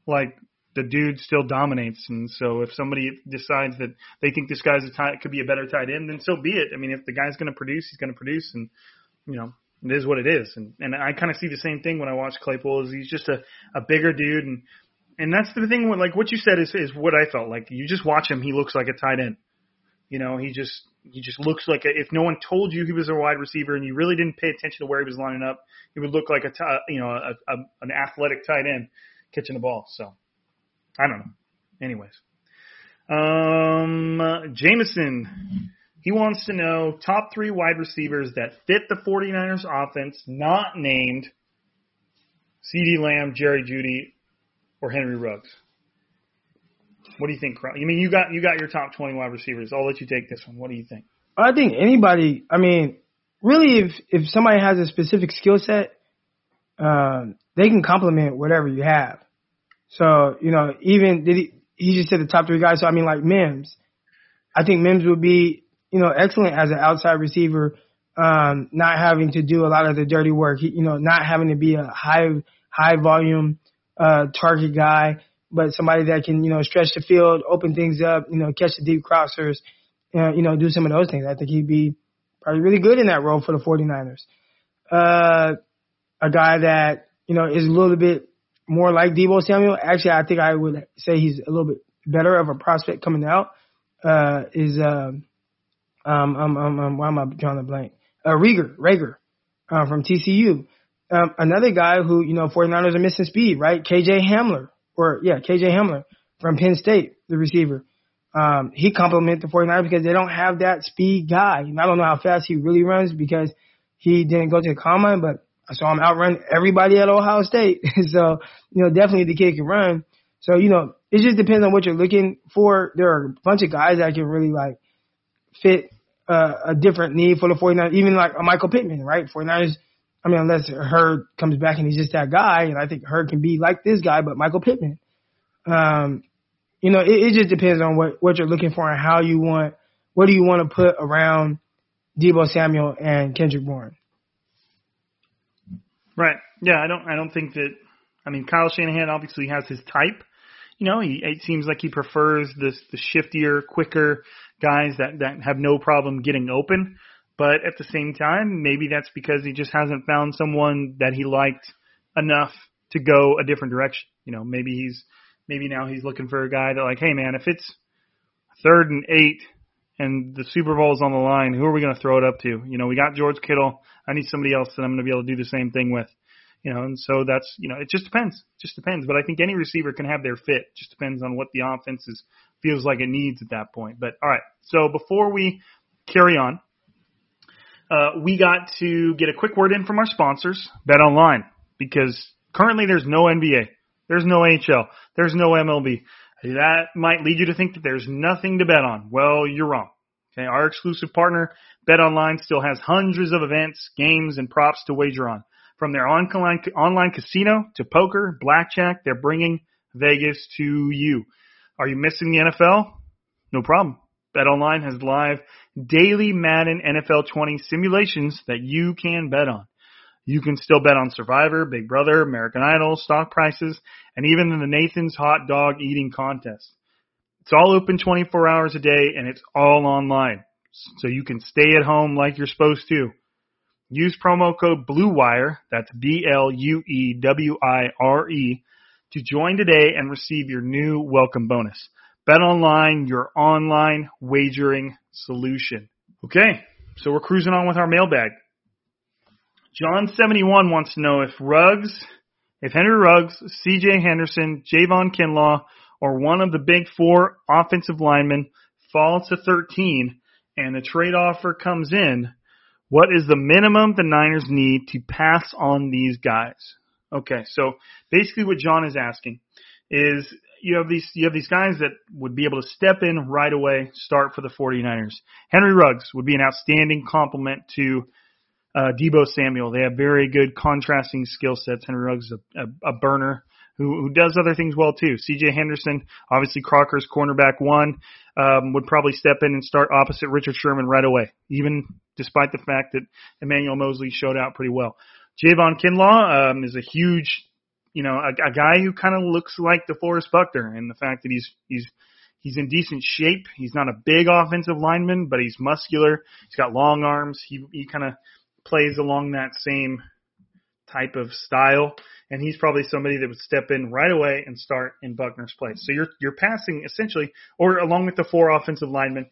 Speaker 6: Like the dude still dominates, and so if somebody decides that they think this guy's a tight, could be a better tight end, then so be it. I mean, if the guy's going to produce, he's going to produce, and you know, it is what it is. And and I kind of see the same thing when I watch Claypool. Is he's just a a bigger dude, and and that's the thing. Like what you said is is what I felt like. You just watch him; he looks like a tight end. You know, he just he just looks like a, if no one told you he was a wide receiver and you really didn't pay attention to where he was lining up, he would look like a you know a, a, an athletic tight end catching the ball. So I don't know. Anyways, um, Jameson, he wants to know top three wide receivers that fit the 49ers offense, not named CeeDee Lamb, Jerry Jeudy, or Henry Ruggs. What do you think? I mean, you got you got your top 20 wide receivers. I'll let you take this one. What do you think?
Speaker 7: I think anybody. I mean, really, if if somebody has a specific skill set, um, they can complement whatever you have. So you know, even did he? He just said the top three guys. So I mean, like Mims, I think Mims would be you know excellent as an outside receiver, um, not having to do a lot of the dirty work. He, you know, not having to be a high high volume uh, target guy, but somebody that can you know stretch the field, open things up, you know, catch the deep crossers, uh, you know, do some of those things. I think he'd be probably really good in that role for the 49ers. Uh, a guy that, you know, is a little bit more like Deebo Samuel. Actually, I think I would say he's a little bit better of a prospect coming out, uh, is, um, um, um, um, um, why am I drawing a blank? Uh, Rieger, Reagor, uh, from TCU. Um, another guy who, you know, 49ers are missing speed, right? KJ Hamler, or yeah, KJ Hamler from Penn State, the receiver. Um, he complements the 49ers because they don't have that speed guy. And I don't know how fast he really runs because he didn't go to the combine, but I saw him outrun everybody at Ohio State. so, you know, definitely the kid can run. So, you know, it just depends on what you're looking for. There are a bunch of guys that can really like fit uh, a different need for the 49ers, even like a Michael Pittman, right? 49ers, I mean, unless Hurd comes back and he's just that guy, and I think Hurd can be like this guy, but Michael Pittman. Um, you know, it, it just depends on what, what you're looking for and how you want, what do you want to put around Deebo Samuel and Kendrick Bourne.
Speaker 6: Right. Yeah, I don't I don't think that I mean Kyle Shanahan obviously has his type. You know, he it seems like he prefers this the shiftier, quicker guys that that have no problem getting open. But at the same time, maybe that's because he just hasn't found someone that he liked enough to go a different direction. You know, maybe he's maybe now he's looking for a guy that like, hey man, if it's third and eight and the Super Bowl's on the line, who are we going to throw it up to? You know, we got George Kittle. I need somebody else that I'm going to be able to do the same thing with. You know, and so that's you know, it just depends. It just depends. But I think any receiver can have their fit. It just depends on what the offense is feels like it needs at that point. But all right, so before we carry on, uh, we got to get a quick word in from our sponsors, Bet Online, because currently there's no NBA, there's no NHL, there's no MLB. That might lead you to think that there's nothing to bet on. Well, you're wrong. Okay, our exclusive partner, Bet Online, still has hundreds of events, games, and props to wager on. From their online online casino to poker, blackjack, they're bringing Vegas to you. Are you missing the NFL? No problem. BetOnline has live daily Madden NFL 20 simulations that you can bet on. You can still bet on Survivor, Big Brother, American Idol, stock prices, and even the Nathan's hot dog eating contest. It's all open 24 hours a day and it's all online. So you can stay at home like you're supposed to. Use promo code BLUEWIRE, that's B-L-U-E-W-I-R-E, to join today and receive your new welcome bonus. Bet online, your online wagering solution. Okay, so we're cruising on with our mailbag. John71 wants to know if Ruggs, if Henry Ruggs, CJ Henderson, Javon Kinlaw, or one of the big four offensive linemen falls to 13 and a trade offer comes in, what is the minimum the Niners need to pass on these guys? Okay, so basically what John is asking is you have these you have these guys that would be able to step in right away, start for the 49ers. Henry Ruggs would be an outstanding complement to uh, Deebo Samuel. They have very good contrasting skill sets. Henry Ruggs is a, a, a burner who, who does other things well too. C.J. Henderson, obviously Crocker's cornerback one, um, would probably step in and start opposite Richard Sherman right away, even despite the fact that Emmanuel Moseley showed out pretty well. Javon Kinlaw um, is a huge, you know, a, a guy who kind of looks like DeForest Buckner, and the fact that he's he's he's in decent shape. He's not a big offensive lineman, but he's muscular. He's got long arms. He he kind of plays along that same type of style and he's probably somebody that would step in right away and start in Buckner's place. So you're you're passing essentially, or along with the four offensive linemen,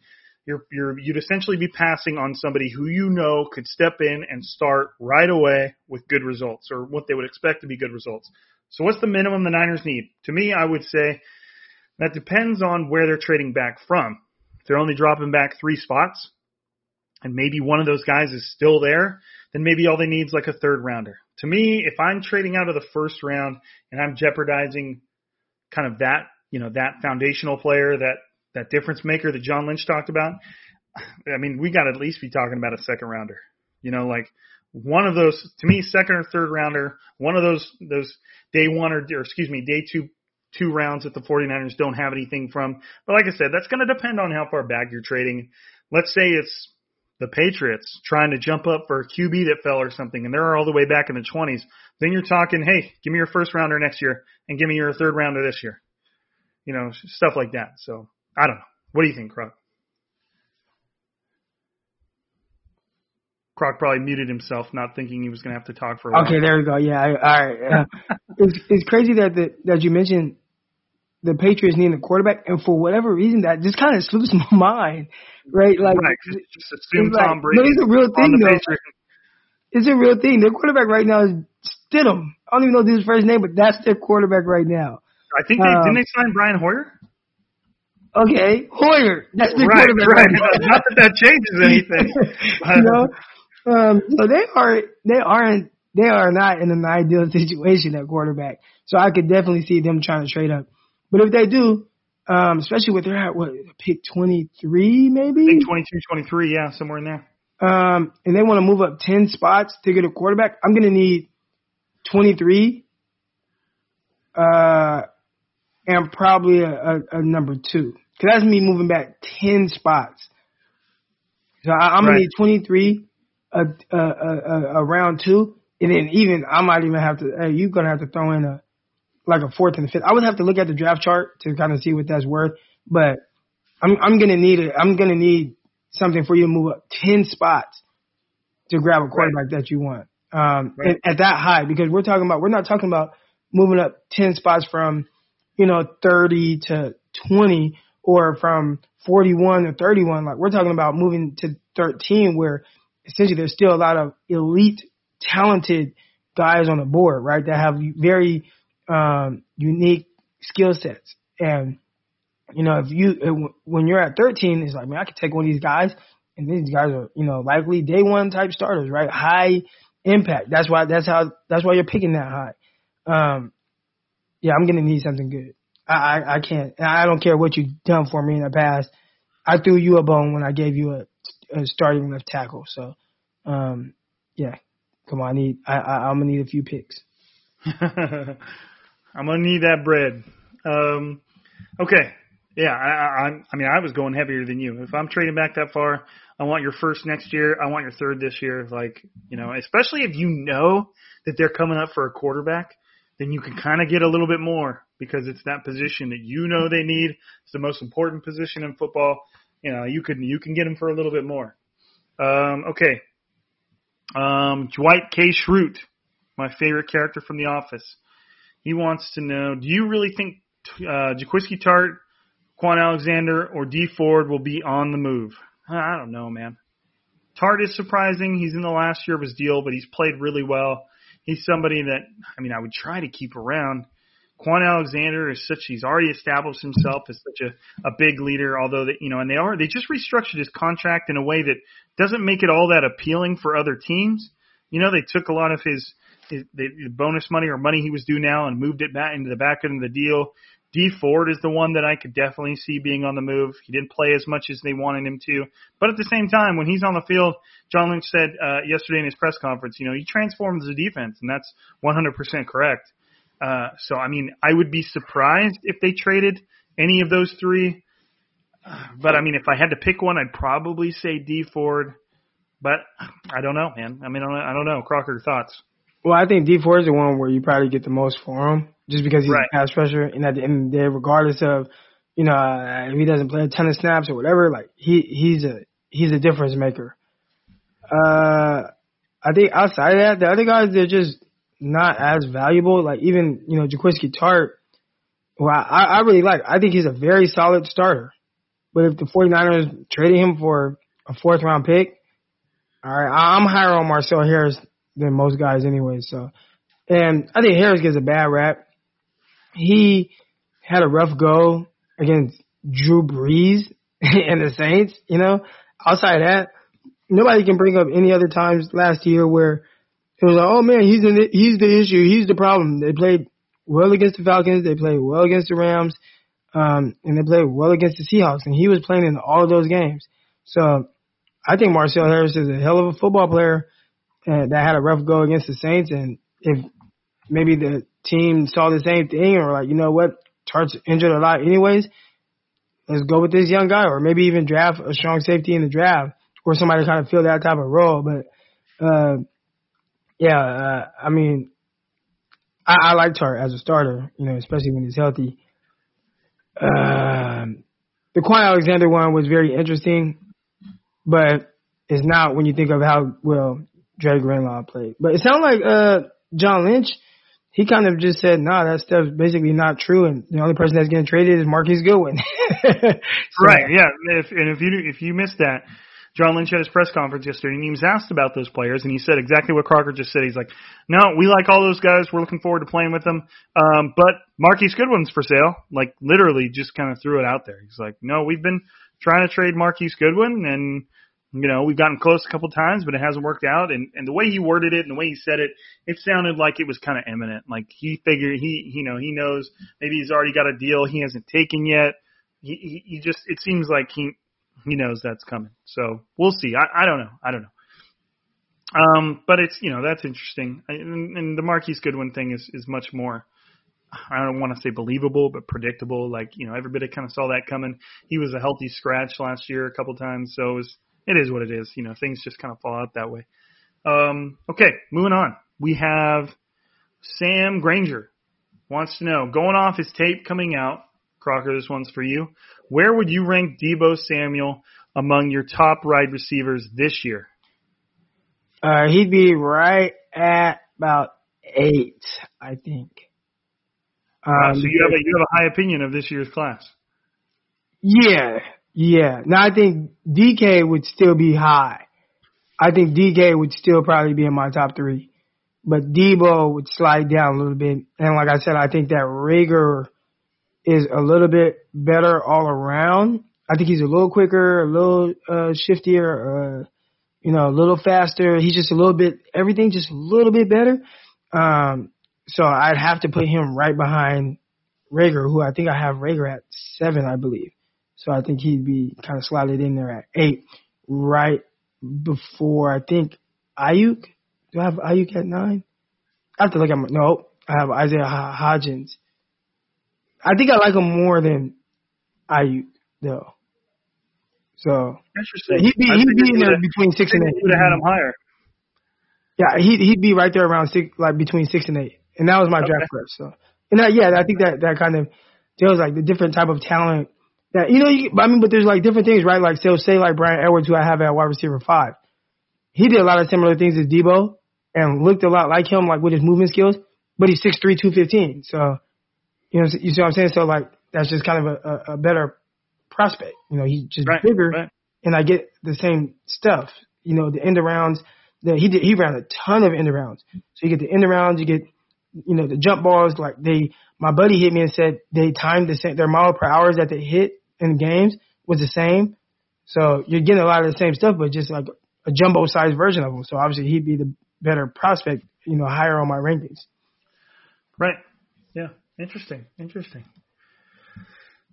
Speaker 6: you're you're you'd essentially be passing on somebody who you know could step in and start right away with good results, or what they would expect to be good results. So what's the minimum the Niners need? To me, I would say that depends on where they're trading back from. If they're only dropping back three spots, and maybe one of those guys is still there, then maybe all they need is like a third rounder. To me, if I'm trading out of the first round and I'm jeopardizing kind of that, you know, that foundational player, that that difference maker that John Lynch talked about, I mean, we got to at least be talking about a second rounder. You know, like one of those to me, second or third rounder, one of those those day one or, or excuse me, day two two rounds that the 49ers don't have anything from. But like I said, that's going to depend on how far back you're trading. Let's say it's the Patriots trying to jump up for a QB that fell or something, and they're all the way back in the 20s, then you're talking, hey, give me your first rounder next year and give me your third rounder this year. You know, stuff like that. So I don't know. What do you think, Croc? Croc probably muted himself, not thinking he was going to have to talk for a while.
Speaker 7: Okay, there we go. Yeah, I, all right. Uh, it's, it's crazy that the, that you mentioned the Patriots needing a quarterback, and for whatever reason, that just kind of slips my mind, right? Like,
Speaker 6: right, just assume
Speaker 7: like,
Speaker 6: Brady.
Speaker 7: But it's a real thing, though.
Speaker 6: Patriots.
Speaker 7: It's a real thing. Their quarterback right now is Stidham. I don't even know his first name, but that's their quarterback right now.
Speaker 6: I think they
Speaker 7: Um,
Speaker 6: didn't they sign Brian Hoyer.
Speaker 7: Okay, Hoyer. That's their
Speaker 6: Right,
Speaker 7: quarterback
Speaker 6: right.
Speaker 7: right now.
Speaker 6: Not that that changes anything.
Speaker 7: you know, um, so they are they aren't they are not in an ideal situation at quarterback. So I could definitely see them trying to trade up. But if they do, um, especially with they're at what pick twenty three
Speaker 6: I
Speaker 7: maybe,
Speaker 6: think 22, 23, yeah, somewhere in there.
Speaker 7: um, and they want to move up ten spots to get a quarterback, I'm gonna need twenty three, uh, and probably a, a, a number two. Cause that's me moving back ten spots. So I, I'm gonna need twenty three, a, a, a, round two, and then even I might even have to. Hey, you're gonna have to throw in a like a fourth and a fifth. I would have to look at the draft chart to kind of see what that's worth, but I'm I'm gonna need it. I'm gonna need something for you to move up ten spots to grab a quarterback that you want. Um,
Speaker 6: Right.
Speaker 7: at that high because we're talking about we're not talking about moving up ten spots from you know thirty to twenty or from forty one to thirty one. Like we're talking about moving to thirteen where essentially there's still a lot of elite talented guys on the board, right? That have very um, unique skill sets. And you know, if you when you're at 13, it's like, man, I could take one of these guys, and these guys are, you know, likely day one type starters, right? High impact. That's why. That's how. That's why you're picking that high. Um, yeah, I'm gonna need something good. I, I, I can't. I don't care what you've done for me in the past. I threw you a bone when I gave you a, a starting left tackle. So, um, yeah, come on. I need. I, I I'm gonna need a few picks.
Speaker 6: I'm gonna need that bread. Um, okay, Yeah, I, I, I mean, I was going heavier than you. If I'm trading back that far, I want your first next year. I want your third this year. Like, you know, especially if you know that they're coming up for a quarterback, then you can kind of get a little bit more because it's that position that you know they need. It's the most important position in football. You know, you can you can get them for a little bit more. Um, okay. Um, Dwight K. Schrute, my favorite character from The Office. He wants to know: Do you really think uh, Jaquiski Tartt Kwon Alexander or Dee Ford will be on the move. I don't know, man. Tartt is surprising. He's in the last year of his deal, but he's played really well. He's somebody that, I mean, I would try to keep around. Kwon Alexander is such, he's already established himself as such a, a big leader, although that, you know, and they are, they just restructured his contract in a way that doesn't make it all that appealing for other teams. You know, they took a lot of his, his the bonus money or money he was due now and moved it back into the back end of the deal. Dee Ford is the one that I could definitely see being on the move. He didn't play as much as they wanted him to, but at the same time, when he's on the field, John Lynch said uh, yesterday in his press conference, you know, he transforms the defense, and that's 100% correct. Uh, so, I mean, I would be surprised if they traded any of those three. But I mean, if I had to pick one, I'd probably say Dee Ford. But I don't know, man. I mean, I don't know. Crocker, thoughts?
Speaker 7: Well, I think Dee Ford is the one where you probably get the most for him just because he's
Speaker 6: Right.
Speaker 7: a pass rusher, and at the end of the day, regardless of you know uh, if he doesn't play a ton of snaps or whatever, like he he's a he's a difference maker. Uh, I think outside of that, the other guys they're just not as valuable. Like even you know Jaquiski Tartt, who I I really like. I think he's a very solid starter. But if the 49ers traded him for a fourth round pick, all right, I'm higher on Marcell Harris than most guys anyway. So, and I think Harris gets a bad rap. He had a rough go against Drew Brees and the Saints. You know, outside that, nobody can bring up any other times last year where it was like, oh man, he's the he's the issue, he's the problem. They played well against the Falcons, they played well against the Rams, um, and they played well against the Seahawks, and he was playing in all of those games. So I think Marcell Harris is a hell of a football player uh, that had a rough go against the Saints, and if maybe the team saw the same thing or like, you know what, Tartt's injured a lot anyways, let's go with this young guy, or maybe even draft a strong safety in the draft, or somebody kind of fill that type of role. But uh, yeah, uh, I mean, I, I like Tartt as a starter, you know, especially when he's healthy. Um, the Kwon Alexander one was very interesting, but it's not when you think of how well Dre Greenlaw played. But it sounded like uh, John Lynch. He kind of just said, "Nah, that stuff's basically not true, and the only person that's getting traded is Marquise Goodwin." So-
Speaker 6: Right. Yeah. If, and if you if you missed that, John Lynch had his press conference yesterday, and he was asked about those players, and he said exactly what Crocker just said. He's like, "No, we like all those guys. We're looking forward to playing with them. Um, but Marquise Goodwin's for sale." Like literally, just kind of threw it out there. He's like, "No, we've been trying to trade Marquise Goodwin, and you know we've gotten close a couple times, but it hasn't worked out." And and the way he worded it and the way he said it, it sounded like it was kind of imminent. Like he figured he you know he knows maybe he's already got a deal he hasn't taken yet. He he, he just it seems like he he knows that's coming. So we'll see. I, I don't know. I don't know. Um, but it's you know that's interesting. And, and the Marquise Goodwin thing is is much more. I don't want to say believable, but predictable. Like you know, everybody kind of saw that coming. He was a healthy scratch last year a couple times, so it, was, it is what it is. You know, things just kind of fall out that way. Um, okay, moving on. We have Sam Granger wants to know going off his tape coming out. Crocker, this one's for you. Where would you rank Deebo Samuel among your top wide receivers this year?
Speaker 7: Uh, he'd be right at about eight, I think.
Speaker 6: Uh,
Speaker 7: Um,
Speaker 6: so you have a you have a high opinion of this year's class.
Speaker 7: Yeah, yeah. Now I think DK would still be high. I think DK would still probably be in my top three, but Deebo would slide down a little bit. And like I said, I think that Reagor is a little bit better all around. I think he's a little quicker, a little uh, shiftier, uh, you know, a little faster. He's just a little bit everything, just a little bit better. Um, so I'd have to put him right behind Reagor, who I think I have Reagor at seven, I believe. So I think he'd be kind of slotted in there at eight, right before I think Aiyuk. Do I have Aiyuk at nine? I have to look at my no. I have Isaiah Ho- Hodgins. I think I like him more than Aiyuk though. So
Speaker 6: Interesting.
Speaker 7: he'd be
Speaker 6: I
Speaker 7: he'd be in there between six and eight.
Speaker 6: would have had him higher.
Speaker 7: Yeah, he'd he'd be right there around six, like between six and eight, and that was my
Speaker 6: Okay.
Speaker 7: draft prep. So, and that, yeah, I think that that kind of shows like the different type of talent that you know. You, I mean, but there's like different things, right? Like so, say like Bryan Edwards, who I have at wide receiver five, he did a lot of similar things as Deebo and looked a lot like him, like with his movement skills. But he's six three, two fifteen. So, you know, you see what I'm saying? So like that's just kind of a, a, a better prospect. You know, he's just
Speaker 6: Right,
Speaker 7: bigger
Speaker 6: right.
Speaker 7: and I get the same stuff. You know, the end arounds. The, he did. He ran a ton of end arounds. So you get the end arounds. You get, you know, the jump balls. Like they, my buddy hit me and said they timed the same. Their mile per hours that they hit in games was the same. So you're getting a lot of the same stuff, but just like a jumbo sized version of them. So obviously he'd be the better prospect. You know, higher on my rankings.
Speaker 6: Right. Yeah. Interesting. Interesting.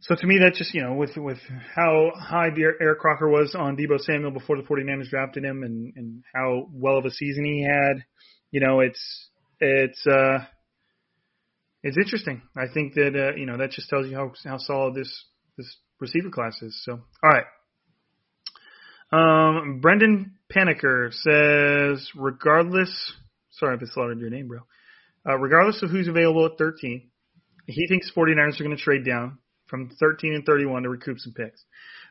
Speaker 6: So to me, that's just you know with with how high the Eric Crocker was on Deebo Samuel before the 49ers drafted him, and and how well of a season he had. You know, it's it's uh it's interesting. I think that uh, you know that just tells you how how solid this this receiver class is. So all right. Um, Brendan Paniker says, regardless, sorry if I slaughtered your name, bro. Uh, regardless of who's available at 13, he thinks 49ers are going to trade down from 13 and 31 to recoup some picks.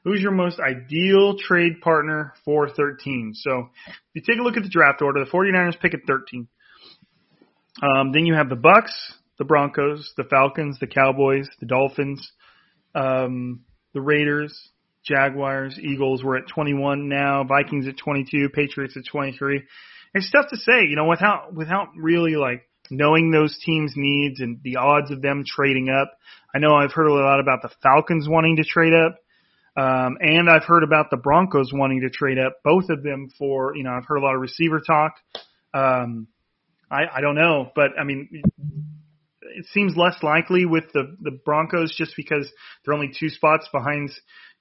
Speaker 6: Who's your most ideal trade partner for 13? So if you take a look at the draft order, the 49ers pick at 13. Um, then you have the Bucks, the Broncos, the Falcons, the Cowboys, the Dolphins, um, the Raiders, Jaguars, Eagles. We're at 21 now. Vikings at 22. Patriots at 23. It's tough to say, you know, without without really like knowing those teams' needs and the odds of them trading up. I know I've heard a lot about the Falcons wanting to trade up. Um, and I've heard about the Broncos wanting to trade up, both of them for, you know, I've heard a lot of receiver talk. Um, I, I don't know, but I mean, it seems less likely with the, the Broncos just because they're only two spots behind,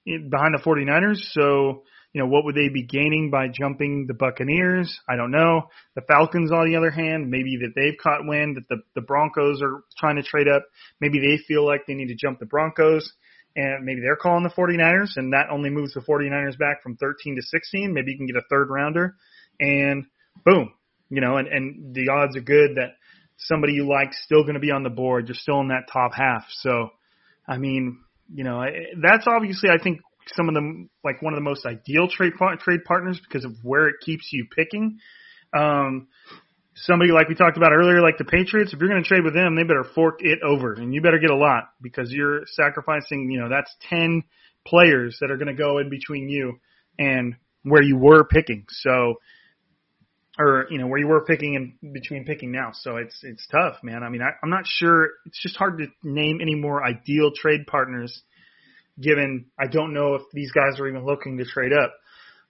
Speaker 6: behind the 49ers. So, you know, what would they be gaining by jumping the Buccaneers? I don't know. The Falcons, on the other hand, maybe that they've caught wind that the, the Broncos are trying to trade up. Maybe they feel like they need to jump the Broncos and maybe they're calling the 49ers and that only moves the 49ers back from 13 to 16. Maybe you can get a third rounder and boom, you know, and, and the odds are good that somebody you like still going to be on the board. You're still in that top half. So, I mean, you know, that's obviously, I think, some of them like one of the most ideal trade trade partners because of where it keeps you picking. Um, somebody like we talked about earlier, like the Patriots, if you're going to trade with them, they better fork it over, and you better get a lot because you're sacrificing. You know, that's ten players that are going to go in between you and where you were picking. So, or you know where you were picking and between picking now. So it's it's tough, man. I mean, I, I'm not sure. It's just hard to name any more ideal trade partners given I don't know if these guys are even looking to trade up.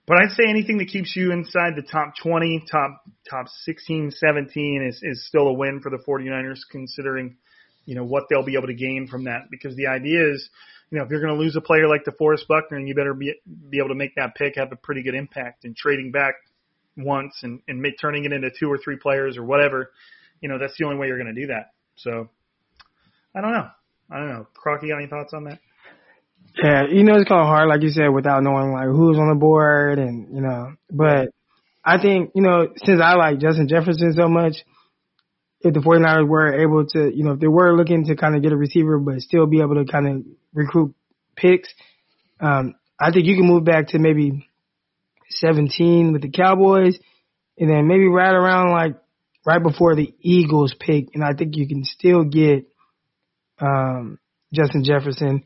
Speaker 6: But I'd say anything that keeps you inside the top 20, top top 16, 17 is, is still a win for the 49ers considering, you know, what they'll be able to gain from that. Because the idea is, you know, if you're going to lose a player like DeForest Buckner, you better be be able to make that pick have a pretty good impact. And trading back once and, and make, turning it into two or three players or whatever, you know, that's the only way you're going to do that. So I don't know. I don't know. Crocky, got any thoughts on that?
Speaker 7: Yeah, you know it's kind of hard, like you said, without knowing like who's on the board and you know. But I think you know since I like Justin Jefferson so much, if the 49ers were able to, you know, if they were looking to kind of get a receiver but still be able to kind of recruit picks, um, I think you can move back to maybe 17 with the Cowboys, and then maybe right around like right before the Eagles pick, and I think you can still get um, Justin Jefferson.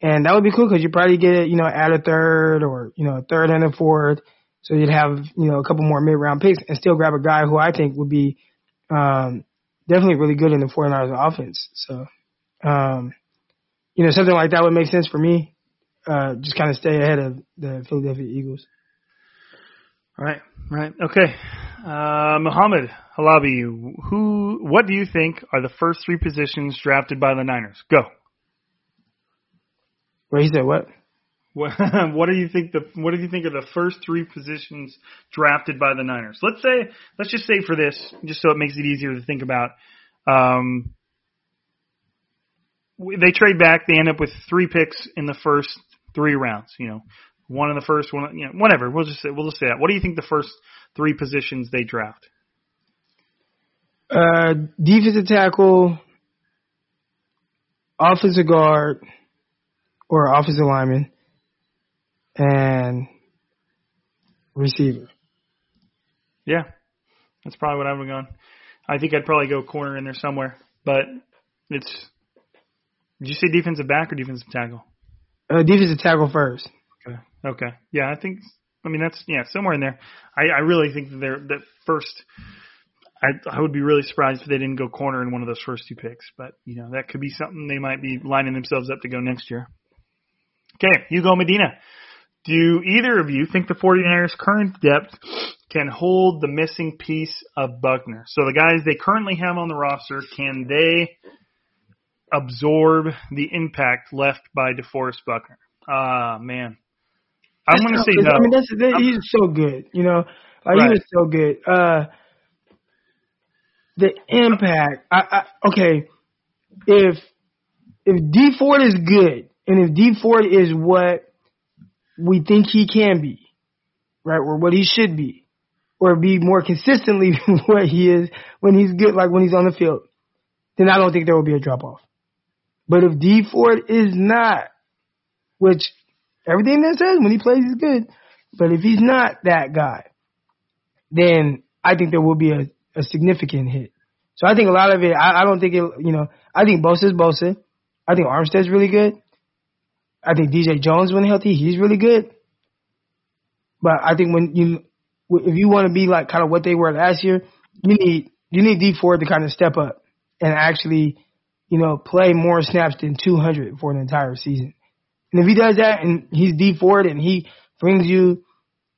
Speaker 7: And that would be cool because you probably get it, you know, at a third or, you know, a third and a fourth. So you'd have, you know, a couple more mid round picks and still grab a guy who I think would be, um, definitely really good in the 49ers offense. So, um, you know, something like that would make sense for me. Uh, just kind of stay ahead of the Philadelphia Eagles.
Speaker 6: Right, right. Okay. Uh, Muhammad Halabi, who, what do you think are the first three positions drafted by the Niners? Go.
Speaker 7: Wait, he said what?
Speaker 6: What, do you think the what do you think are the first three positions drafted by the Niners? Let's say let's just say for this, just so it makes it easier to think about. Um, they trade back. They end up with three picks in the first three rounds. You know, one in the first one. You know, whatever. We'll just say, we'll just say that. What do you think the first three positions they draft?
Speaker 7: Uh, defensive tackle, offensive guard, or offensive lineman, and receiver.
Speaker 6: Yeah, that's probably what I would have gone. I think I'd probably go corner in there somewhere, but it's. Did you say defensive back or defensive tackle?
Speaker 7: Uh, defensive tackle first.
Speaker 6: Okay. Okay. Yeah, I think. I mean, that's yeah, somewhere in there. I, I really think that they're that first. I I would be really surprised if they didn't go corner in one of those first two picks, but you know that could be something they might be lining themselves up to go next year. Okay, Hugo Medina. Do either of you think the 49ers' current depth can hold the missing piece of Buckner? So the guys they currently have on the roster, can they absorb the impact left by DeForest Buckner? Ah, uh, man. I'm going to say no.
Speaker 7: I mean, that's, that, he's so good. You know, like right. he was so good. Uh, the impact. I, I, okay, if if Dee Ford is good, and if Dee Ford is what we think he can be, right, or what he should be, or be more consistently what he is when he's good, like when he's on the field, then I don't think there will be a drop off. But if Dee Ford is not, which everything that says when he plays is good, but if he's not that guy, then I think there will be a, a significant hit. So I think a lot of it, I, I don't think it, you know, I think Bosa's Bosa. I think Armstead's really good. I think DJ Jones when healthy, he's really good. But I think when you, if you want to be like kind of what they were last year, you need you need Dee Ford to kind of step up and actually, you know, play more snaps than 200 for an entire season. And if he does that and he's Dee Ford and he brings you,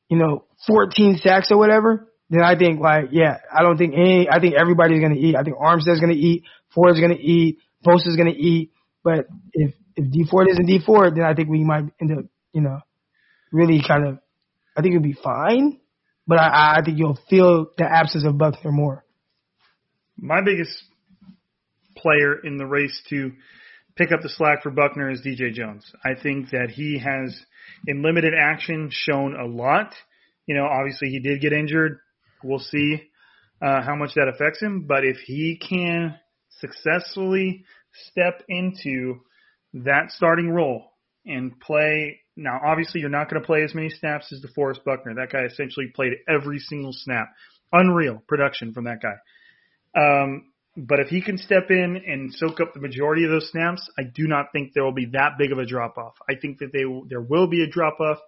Speaker 7: you know, 14 sacks or whatever, then I think like, yeah, I don't think any, I think everybody's to eat. I think Armstead's to eat. Ford's to eat. Bosa's to eat. But if, if Dee Ford isn't Dee Ford, then I think we might end up, you know, really kind of, I think it'll be fine. But I, I think you'll feel the absence of Buckner more.
Speaker 6: My biggest player in the race to pick up the slack for Buckner is DJ Jones. I think that he has, in limited action, shown a lot. You know, obviously he did get injured. We'll see uh, how much that affects him. But if he can successfully step into that starting role and play, now obviously you're not going to play as many snaps as DeForest Buckner. That guy essentially played every single snap. Unreal production from that guy. Um, but if he can step in and soak up the majority of those snaps, I do not think there will be that big of a drop off. I think that they will, there will be a drop off,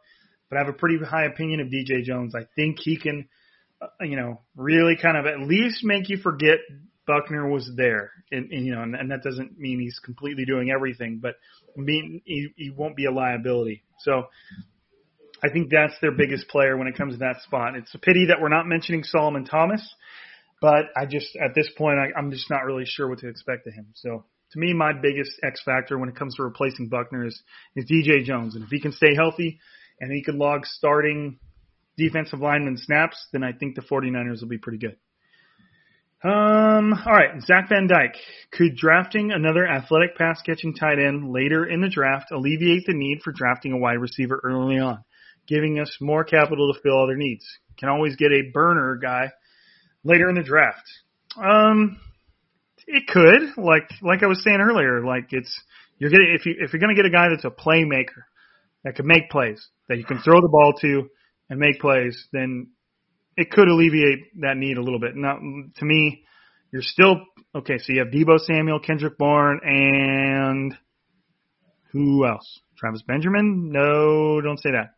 Speaker 6: but I have a pretty high opinion of DJ Jones. I think he can, uh, you know, really kind of at least make you forget Buckner was there, and, and you know, and, and that doesn't mean he's completely doing everything, but being he, he won't be a liability. So I think that's their biggest player when it comes to that spot. It's a pity that we're not mentioning Solomon Thomas but I just at this point I, I'm just not really sure what to expect of him. So to me, my biggest X factor when it comes to replacing Buckner is, is DJ Jones, and if he can stay healthy and he can log starting defensive lineman snaps, then I think the 49ers will be pretty good. Um, all right, Zach Van Dyke. Could drafting another athletic pass catching tight end later in the draft alleviate the need for drafting a wide receiver early on, giving us more capital to fill other needs? Can always get a burner guy later in the draft. Um, it could, like like I was saying earlier, like it's you're getting if you if you're gonna get a guy that's a playmaker that can make plays that you can throw the ball to and make plays, then it could alleviate that need a little bit. Now, to me, you're still okay. So you have Deebo Samuel, Kendrick Bourne, and who else? Travis Benjamin? No, don't say that.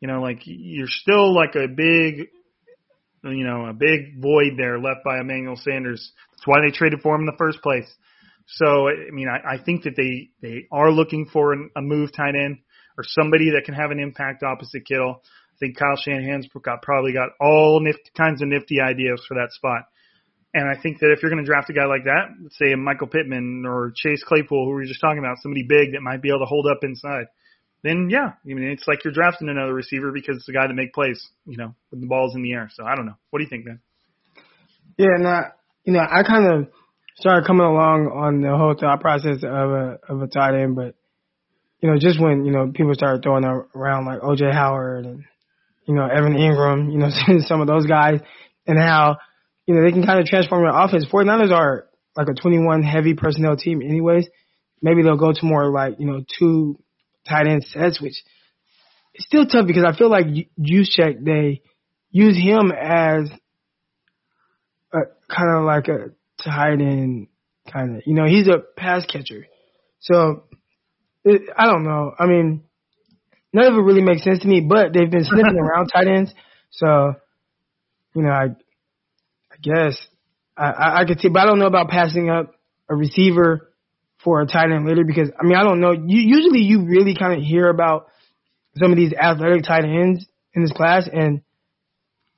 Speaker 6: You know, like you're still like a big you know, a big void there left by Emmanuel Sanders. That's why they traded for him in the first place. So, I mean, I, I think that they, they are looking for an, a move tight end or somebody that can have an impact opposite Kittle. I think Kyle Shanahan's got probably got all nifty, kinds of nifty ideas for that spot. And I think that if you're going to draft a guy like that, say Michael Pittman or Chase Claypool, who we were just talking about, somebody big that might be able to hold up inside, then yeah, I mean it's like you're drafting another receiver because it's the guy that make plays, you know, when the ball's in the air. So I don't know. What do you think, man?
Speaker 7: Yeah, now uh, you know I kind of started coming along on the whole thought process of a of a tight end, but you know, just when you know people started throwing around like OJ Howard and you know Evan Engram, you know, some of those guys, and how you know they can kind of transform your offense. 49ers are like a 21 heavy personnel team, anyways. Maybe they'll go to more like you know two tight end sets, which is still tough because I feel like Juszczyk they use him as a kind of like a tight end kind of. You know, he's a pass catcher, so it, I don't know. I mean, none of it really makes sense to me. But they've been sniffing around tight ends, so you know, I I guess I, I I could see, but I don't know about passing up a receiver for a tight end later because I mean I don't know. You, usually you really kind of hear about some of these athletic tight ends in this class, and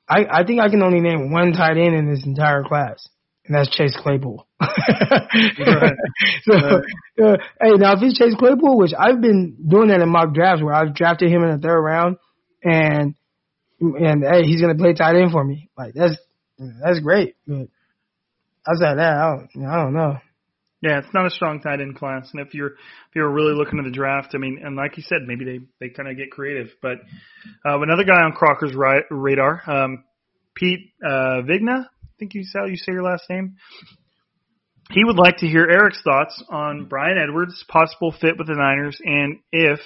Speaker 7: I I think I can only name one tight end in this entire class, and that's Chase Claypool. right. So, uh, hey, now if it's Chase Claypool, which I've been doing that in mock drafts where I've drafted him in the third round, and and hey, he's gonna play tight end for me. Like that's that's great. But outside that, I don't I don't know.
Speaker 6: Yeah, it's not a strong tight end class, and if you're if you're really looking at the draft, I mean, and like you said, maybe they they kind of get creative. But uh, another guy on Crocker's ri- radar, um, Pete uh, Vigna, I think you say how you say your last name. He would like to hear Eric's thoughts on Bryan Edwards' possible fit with the Niners, and if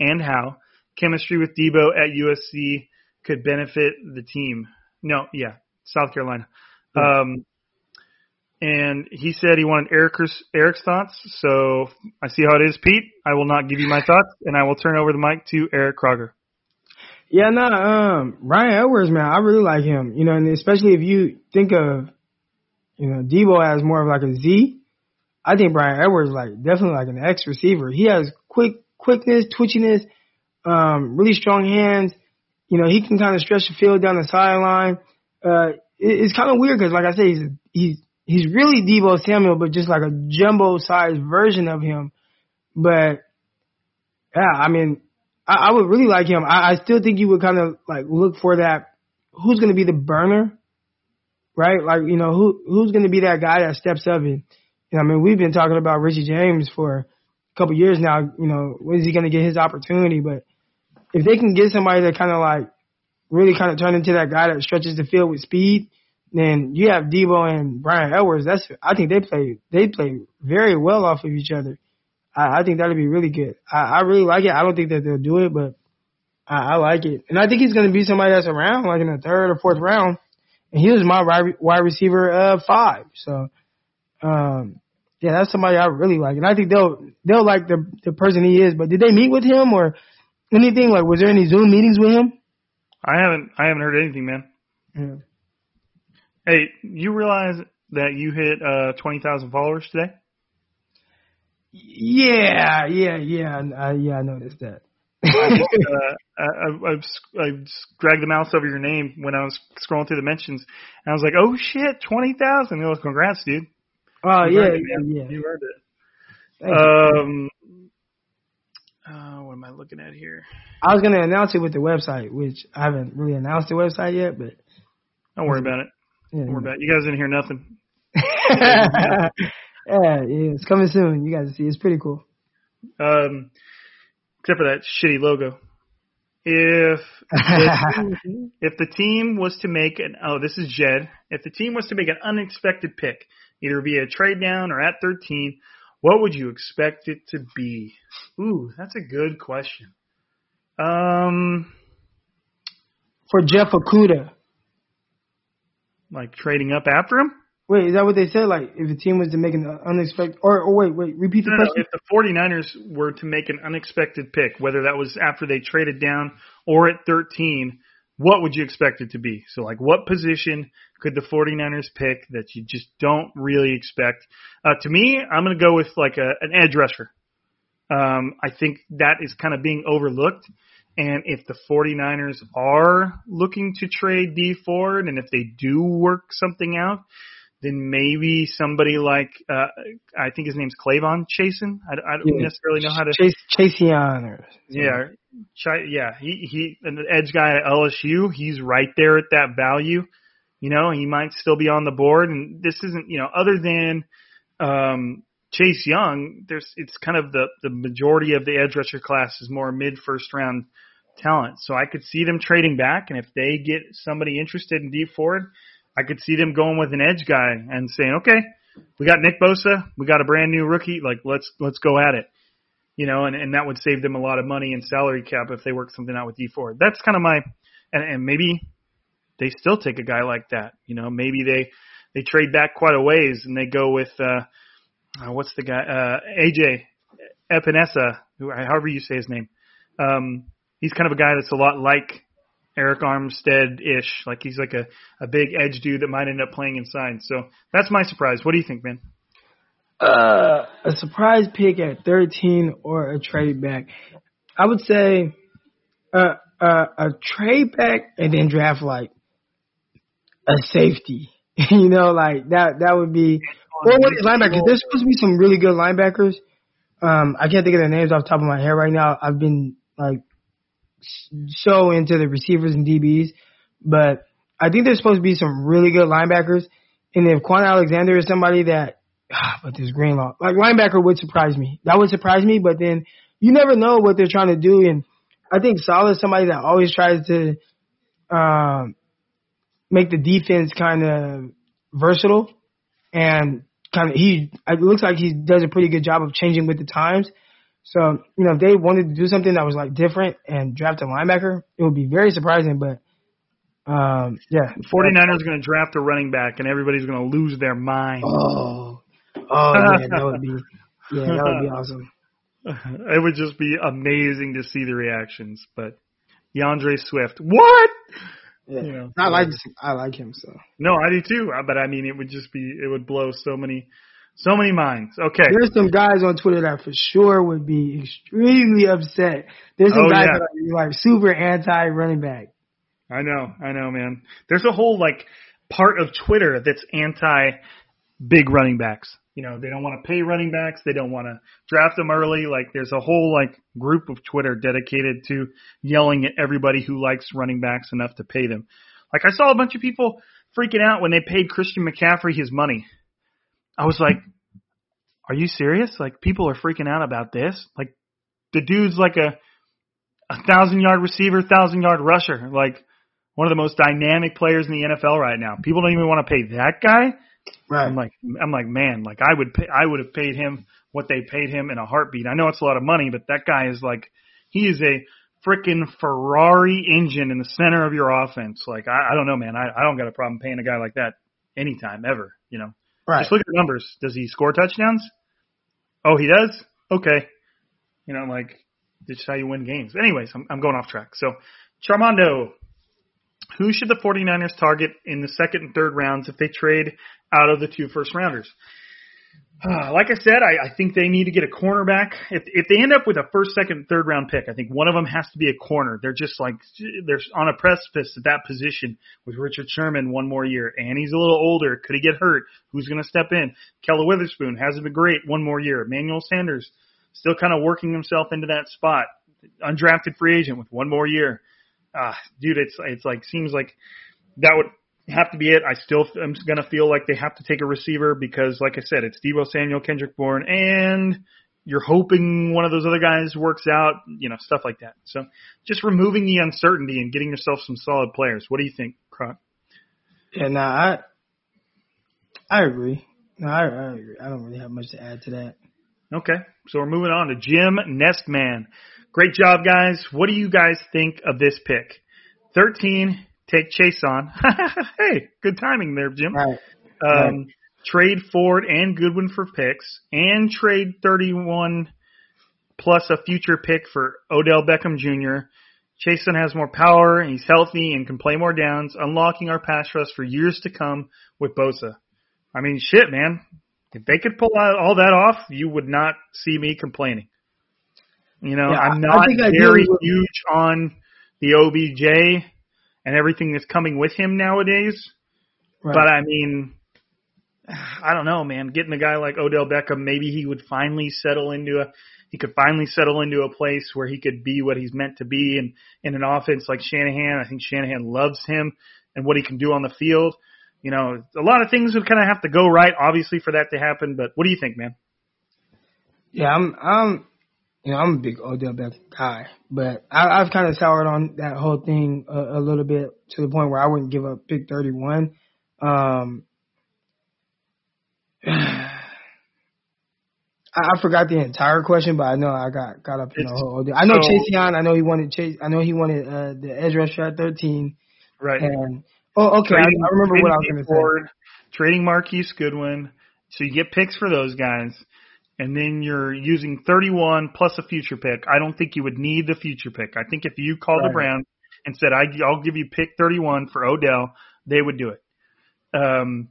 Speaker 6: and how chemistry with Deebo at USC could benefit the team. No, yeah, South Carolina. Um, and he said he wanted Eric's, Eric's thoughts. So I see how it is, Pete. I will not give you my thoughts, and I will turn over the mic to Eric Crocker.
Speaker 7: Yeah, no, um, Bryan Edwards, man, I really like him. You know, and especially if you think of, you know, Deebo as more of like a Z. I think Bryan Edwards like definitely like an X receiver. He has quick quickness, twitchiness, um, really strong hands. You know, he can kind of stretch the field down the sideline. Uh, it, it's kind of weird because, like I say, he's he's he's really Deebo Samuel, but just like a jumbo sized version of him. But yeah, I mean, I, I would really like him. I, I still think you would kind of like look for that. Who's going to be the burner, right? Like you know who who's going to be that guy that steps up and. You know, I mean, we've been talking about Richie James for a couple years now. You know, when is he going to get his opportunity? But if they can get somebody that kind of like really kind of turn into that guy that stretches the field with speed, then you have Deebo and Bryan Edwards. That's I think they play they play very well off of each other. I, I think that'd be really good. I, I really like it. I don't think that they'll do it, but I, I like it. And I think he's going to be somebody that's around like in the third or fourth round. And he was my wide receiver uh five. So um yeah, that's somebody I really like. And I think they'll they'll like the the person he is. But did they meet with him or anything? Like was there any Zoom meetings with him?
Speaker 6: I haven't I haven't heard anything, man.
Speaker 7: Yeah.
Speaker 6: Hey, you realize that you hit uh, 20,000 followers today?
Speaker 7: Yeah, yeah, yeah, yeah. I noticed that.
Speaker 6: Uh, I, I, I, I dragged the mouse over your name when I was scrolling through the mentions, and I was like, "Oh shit, twenty thousand! He goes, "Congrats, dude!"
Speaker 7: Oh
Speaker 6: you
Speaker 7: yeah,
Speaker 6: it,
Speaker 7: yeah,
Speaker 6: you earned it. Um, uh, what am I looking at here?
Speaker 7: I was gonna announce it with the website, which I haven't really announced the website yet, but
Speaker 6: don't worry about it.
Speaker 7: Yeah,
Speaker 6: Don't worry about it. You guys didn't hear nothing.
Speaker 7: yeah, yeah, it's coming soon. You guys see, it's pretty cool.
Speaker 6: Um, except for that shitty logo. If the, if the team was to make an oh this is Jed, if the team was to make an unexpected pick, either via a trade down or at 13, what would you expect it to be? Ooh, that's a good question. Um,
Speaker 7: for Jeff Okudah.
Speaker 6: Like trading up after him?
Speaker 7: Wait, is that what they said? Like, if the team was to make an unexpected, or, or wait, wait, repeat the
Speaker 6: no,
Speaker 7: question.
Speaker 6: No, if the 49ers were to make an unexpected pick, whether that was after they traded down or at 13, what would you expect it to be? So, like, what position could the 49ers pick that you just don't really expect? Uh, to me, I'm going to go with like a, an edge rusher. Um, I think that is kind of being overlooked. And if the 49ers are looking to trade Dee Ford and if they do work something out, then maybe somebody like uh, I think his name's K'Lavon Chaisson. I, I don't yeah. necessarily know how to
Speaker 7: Chase Chaisson or
Speaker 6: yeah, Ch- yeah. He he an edge guy at LSU. He's right there at that value. You know, he might still be on the board. And this isn't you know other than um, Chase Young, there's it's kind of the the majority of the edge rusher class is more mid first round talent. So I could see them trading back, and if they get somebody interested in Dee Ford, I could see them going with an edge guy and saying, okay, we got Nick Bosa, we got a brand new rookie, like let's let's go at it. You know, and, and that would save them a lot of money in salary cap if they work something out with Dee Ford. That's kind of my and, and maybe they still take a guy like that. You know, maybe they they trade back quite a ways and they go with uh, uh what's the guy uh AJ Epenesa, who however you say his name. Um, he's kind of a guy that's a lot like Arik Armstead ish. Like he's like a, a big edge dude that might end up playing inside. So that's my surprise. What do you think, man?
Speaker 7: Uh, a surprise pick at 13 or a trade back. I would say uh, uh, a trade back and then draft like a safety. you know, like that that would be or linebackers. There's supposed to be some really good linebackers. Um, I can't think of their names off the top of my head right now. I've been like so into the receivers and DBs, but I think there's supposed to be some really good linebackers. And if Kwon Alexander is somebody that, ah, but this Greenlaw, like linebacker would surprise me. That would surprise me, but then you never know what they're trying to do. And I think Saleh is somebody that always tries to, um, make the defense kind of versatile and kind of he it looks like he does a pretty good job of changing with the times. So, you know, if they wanted to do something that was like different and draft a linebacker, it would be very surprising. But, um, yeah.
Speaker 6: 49ers are going to draft a running back and everybody's going to lose their mind.
Speaker 7: Oh, oh man, that would be, yeah, that would be awesome.
Speaker 6: It would just be amazing to see the reactions. But D'Andre Swift, what?
Speaker 7: Yeah, you know, I like I like him so.
Speaker 6: No, I do too. But I mean, it would just be it would blow so many so many minds. Okay.
Speaker 7: There's some guys on Twitter that for sure would be extremely upset. There's some
Speaker 6: oh,
Speaker 7: guys
Speaker 6: yeah.
Speaker 7: that are like super anti running back.
Speaker 6: I know, I know, man. There's a whole like part of Twitter that's anti big running backs. You know, they don't want to pay running backs. They don't want to draft them early. Like there's a whole like group of Twitter dedicated to yelling at everybody who likes running backs enough to pay them. Like I saw a bunch of people freaking out when they paid Christian McCaffrey his money. I was like, are you serious? Like people are freaking out about this? Like the dude's like a a thousand yard receiver, thousand yard rusher, like one of the most dynamic players in the NFL right now. People don't even want to pay that guy.
Speaker 7: Right.
Speaker 6: I'm like, I'm like, man, like I would pay, I would have paid him what they paid him in a heartbeat. I know it's a lot of money, but that guy is like, he is a freaking Ferrari engine in the center of your offense. Like, I, I don't know, man. I, I don't got a problem paying a guy like that anytime ever. You know.
Speaker 7: Right.
Speaker 6: Just look at the numbers. Does he score touchdowns? Oh, he does? Okay. You know, like, this is how you win games. Anyways, I'm, I'm going off track. So, Charmondo, who should the 49ers target in the second and third rounds if they trade out of the two first rounders? Uh, like I said, I, I think they need to get a cornerback. If if they end up with a first, second, third round pick, I think one of them has to be a corner. They're just like they're on a precipice at that position with Richard Sherman one more year, and he's a little older. Could he get hurt? Who's going to step in? Ahkello Witherspoon hasn't been great one more year. Emmanuel Sanders still kind of working himself into that spot. Undrafted free agent with one more year. Ah, dude, it's it's like seems like that would have to be it. I still am going to feel like they have to take a receiver because, like I said, it's Deebo Samuel, Kendrick Bourne, and you're hoping one of those other guys works out, you know, stuff like that. So just removing the uncertainty and getting yourself some solid players. What do you think, Croc?
Speaker 7: Yeah, no, I I agree. No, I, I agree. I don't really have much to add to that.
Speaker 6: Okay, so we're moving on to Jim Nestman. Great job, guys. What do you guys think of this pick? 13 take Chaisson. hey, good timing there, Jim.
Speaker 7: Right.
Speaker 6: Um,
Speaker 7: right.
Speaker 6: Trade Ford and Goodwin for picks, and trade 31 plus a future pick for Odell Beckham Jr. Chaisson has more power, and he's healthy and can play more downs, unlocking our pass rush for years to come with Bosa. I mean, shit, man. If they could pull out all that off, you would not see me complaining. You know,
Speaker 7: Yeah,
Speaker 6: I'm not very huge on the OBJ and everything that's coming with him nowadays.
Speaker 7: Right.
Speaker 6: But I mean, I don't know, man. Getting a guy like Odell Beckham, maybe he would finally settle into a he could finally settle into a place where he could be what he's meant to be and in an offense like Shanahan. I think Shanahan loves him and what he can do on the field. you know, a lot of things would kind of have to go right, obviously, for that to happen. But what do you think, man?
Speaker 7: Yeah, I'm I'm you know I'm a big Odell Beckham guy, but I, I've kind of soured on that whole thing a, a little bit to the point where I wouldn't give up pick 31. Um, I, I forgot the entire question, but I know I got got up in the whole. Odell. I know
Speaker 6: so-
Speaker 7: Chase Young. I know he wanted Chase. I know he wanted uh, the edge rusher at 13.
Speaker 6: Right.
Speaker 7: And oh, okay, I, I remember what I was going to say.
Speaker 6: Trading Marquise Goodwin, so you get picks for those guys, and then you're using 31 plus a future pick. I don't think you would need the future pick. I think if you called the Browns and said, I, "I'll give you pick 31 for Odell," they would do it. Um,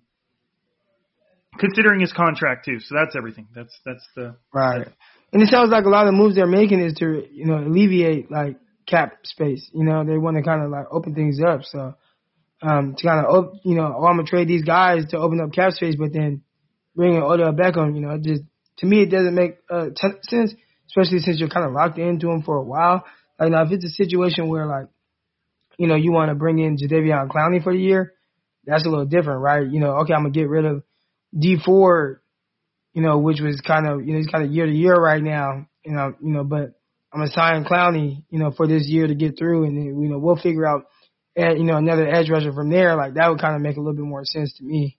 Speaker 6: considering his contract too, so that's everything. That's that's the
Speaker 7: Right. And it sounds like a lot of the moves they're making is to, you know, alleviate like cap space. You know, they want to kind of like open things up. So, um, to kind of, op- you know, oh, I'm gonna trade these guys to open up cap space, but then bringing Odell Beckham, you know, just to me it doesn't make uh, t- sense, especially since you're kind of locked into him for a while. Like now, if it's a situation where like, you know, you want to bring in Jadeveon Clowney for the year, that's a little different, right? You know, okay, I'm gonna get rid of Dee Ford you know, which was kind of, you know, he's kind of year to year right now, you know, you know, but I'm gonna sign Clowney, you know, for this year to get through, and you know, we'll figure out, eh, you know, another edge rusher from there. Like that would kind of make a little bit more sense to me.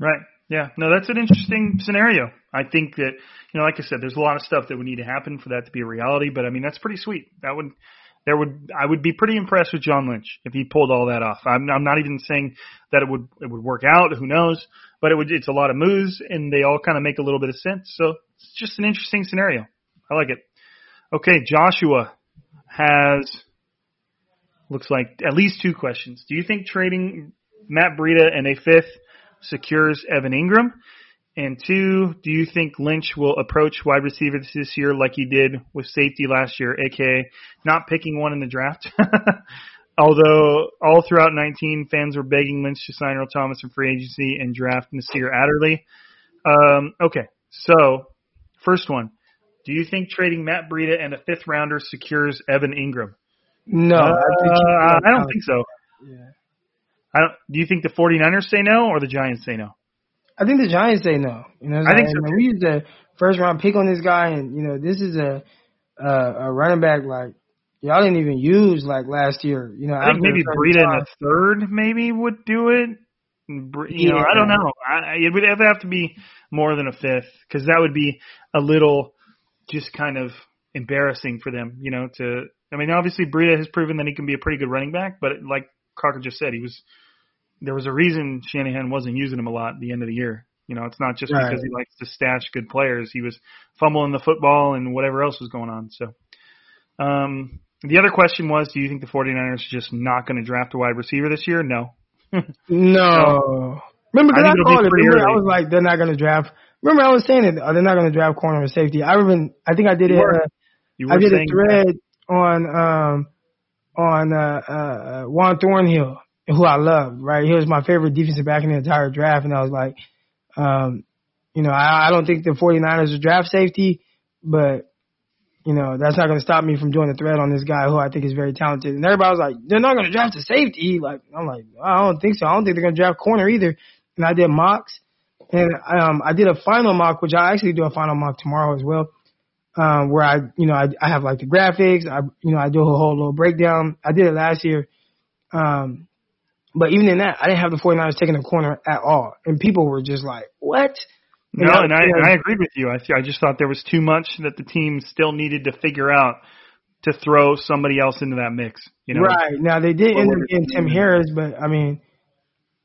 Speaker 6: Right. Yeah. No, that's an interesting scenario. I think that, you know, like I said, there's a lot of stuff that would need to happen for that to be a reality, but I mean, that's pretty sweet. That would, there would, I would be pretty impressed with John Lynch if he pulled all that off. I'm, I'm not even saying that it would, it would work out. Who knows? But it would, it's a lot of moves and they all kind of make a little bit of sense. So it's just an interesting scenario. I like it. Okay. Joshua has, looks like at least two questions. Do you think trading Matt Breida and a fifth secures Evan Engram? And two, do you think Lynch will approach wide receivers this year like he did with safety last year, aka not picking one in the draft? Although all throughout 19, fans were begging Lynch to sign Earl Thomas in free agency and draft Nasir Adderley. Um, okay, so first one. Do you think trading Matt Breida and a fifth rounder secures Evan Engram?
Speaker 7: No,
Speaker 6: Uh,
Speaker 7: I,
Speaker 6: I don't think so.
Speaker 7: Yeah.
Speaker 6: I don't, do you think the 49ers say no or the Giants say no?
Speaker 7: I think the Giants say no. You know,
Speaker 6: I think so,
Speaker 7: we used a first round pick on this guy, and you know, this is a a, a running back like y'all didn't even use like last year. You know,
Speaker 6: I think maybe Breida in the third maybe would do it. You know, I don't know. I, it would have to be more than a fifth because that would be a little just kind of embarrassing for them. You know, to I mean, obviously Breida has proven that he can be a pretty good running back, but like Crocker just said, he was there was a reason Shanahan wasn't using him a lot at the end of the year. You know, it's not just
Speaker 7: Right.
Speaker 6: because he likes to stash good players. He was fumbling the football and whatever else was going on. So, um, the other question was, do you think the 49ers are just not going to draft a wide receiver this year? No.
Speaker 7: No. Remember,
Speaker 6: I
Speaker 7: because I,
Speaker 6: think
Speaker 7: called it. Remember, I was like, they're not going to draft. Remember, I was saying it. Oh, they're not going to draft corner or safety. I even, I think I did
Speaker 6: You
Speaker 7: it. Uh, I did a thread on um on uh, uh Juan Thornhill, who I loved. Right, he was my favorite defensive back in the entire draft, and I was like, um, you know, I, I don't think the 49ers are draft safety, but you know, that's not going to stop me from doing a thread on this guy who I think is very talented. And everybody was like, they're not going to draft a safety. Like, I'm like, I don't think so. I don't think they're going to draft corner either. And I did mocks, and um, I did a final mock, which I actually do a final mock tomorrow as well um, where I, you know, I, I have like the graphics. I, you know, I do a whole little breakdown. I did it last year. Um, but even in that, I didn't have the 49ers taking a corner at all. And people were just like, what?
Speaker 6: No,
Speaker 7: You
Speaker 6: and I,
Speaker 7: you know,
Speaker 6: and I agreed with you. I, I just thought there was too much that the team still needed to figure out to throw somebody else into that mix. You know,
Speaker 7: Right. Now they did end up getting Tim Harris, but I mean,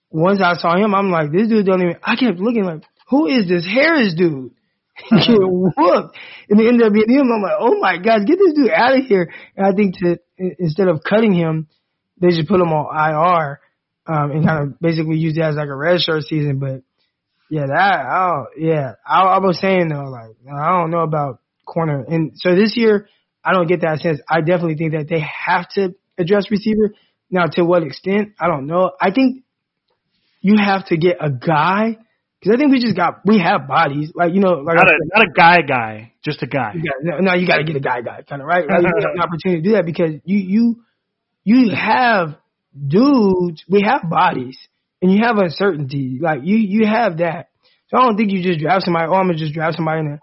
Speaker 7: once I saw him, I'm like, this dude don't even, I kept looking like, who is this Harris dude? Get uh-huh. whooped. And it ended up being him. I'm like, oh my God, get this dude out of here. And I think to, instead of cutting him, they should put him on IR, um, and kind of basically use that as like a red shirt season. But yeah, that, I don't, yeah, I, I was saying though, like, I don't know about corner. And so this year, I don't get that sense. I definitely think that they have to address receiver. Now, to what extent, I don't know. I think you have to get a guy because I think we just got we have bodies like you know like
Speaker 6: not a
Speaker 7: said,
Speaker 6: not a guy guy, just a guy.
Speaker 7: you no, no, you got to get a guy guy kind of right. Like, you have an opportunity to do that because you you you have dudes, we have bodies and you have uncertainty. Like you, you have that. So I don't think you just draft somebody. Oh, I'm gonna just draft somebody in the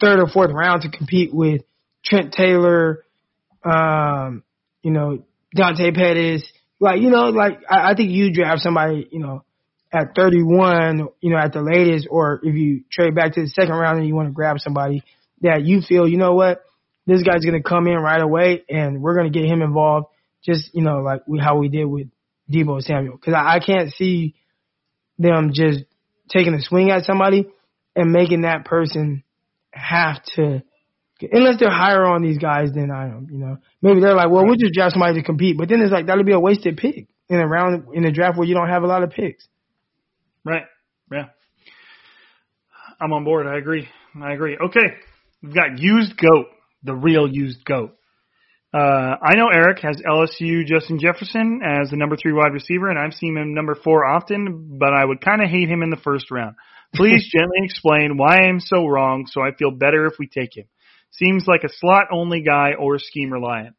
Speaker 7: third or fourth round to compete with Trent Taylor, um, you know, Dante Pettis. Like you know, like I, I think you draft somebody, you know, at 31, you know, at the latest, or if you trade back to the second round and you want to grab somebody that you feel, you know what, this guy's gonna come in right away and we're gonna get him involved. Just you know, like we, how we did with Deebo Samuel, because I, I can't see them just taking a swing at somebody and making that person have to, unless they're higher on these guys than I am. You know, maybe they're like, well, we'll just draft somebody to compete, but then it's like that'll be a wasted pick in a round in a draft where you don't have a lot of picks.
Speaker 6: Right. Yeah. I'm on board. I agree. I agree. Okay. We've got used goat, the real used goat. Uh, I know Eric has LSU Justin Jefferson as the number three wide receiver, and I've seen him number four often, but I would kind of hate him in the first round. Please gently explain why I'm so wrong so I feel better if we take him. Seems like a slot only guy or scheme reliant.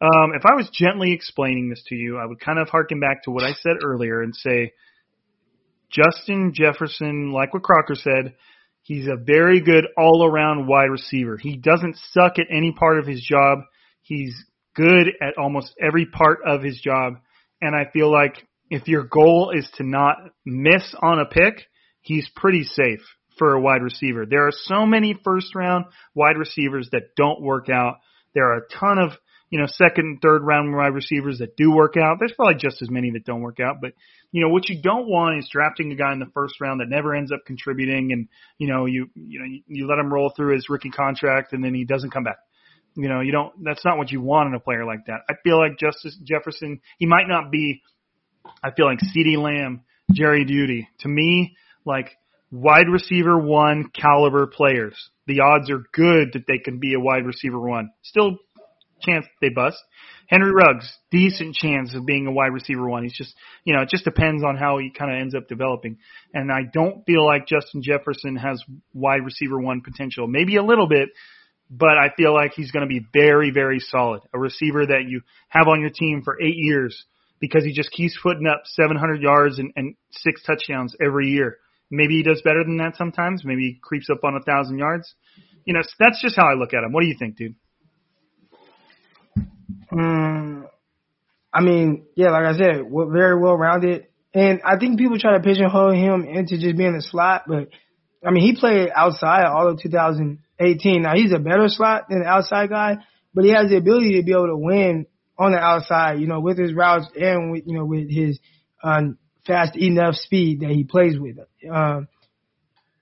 Speaker 6: Um, if I was gently explaining this to you, I would kind of harken back to what I said earlier and say Justin Jefferson, like what Crocker said, he's a very good all around wide receiver. He doesn't suck at any part of his job. He's good at almost every part of his job. And I feel like if your goal is to not miss on a pick, he's pretty safe for a wide receiver. There are so many first round wide receivers that don't work out. There are a ton of, you know, second and third round wide receivers that do work out. There's probably just as many that don't work out, but you know, what you don't want is drafting a guy in the first round that never ends up contributing and, you know, you, you know, you, you let him roll through his rookie contract and then he doesn't come back. You know, you don't, that's not what you want in a player like that. I feel like Justice Jefferson, he might not be, I feel like CeeDee Lamb, Jerry Jeudy. To me, like wide receiver one caliber players. The odds are good that they can be a wide receiver one. Still chance they bust. Henry Ruggs, decent chance of being a wide receiver one. He's just, you know, it just depends on how he kind of ends up developing. And I don't feel like Justin Jefferson has wide receiver one potential. Maybe a little bit, but I feel like he's going to be very, very solid. A receiver that you have on your team for eight years because he just keeps putting up 700 yards and, and six touchdowns every year. Maybe he does better than that sometimes. Maybe he creeps up on a thousand yards. You know, that's just how I look at him. What do you think, dude?
Speaker 7: Mm, I mean, yeah, like I said, very well rounded. And I think people try to pigeonhole him into just being a slot, but I mean, he played outside all of 2018. Now he's a better slot than an outside guy, but he has the ability to be able to win on the outside, you know, with his routes and with, you know, with his, um, fast enough speed that he plays with. Um,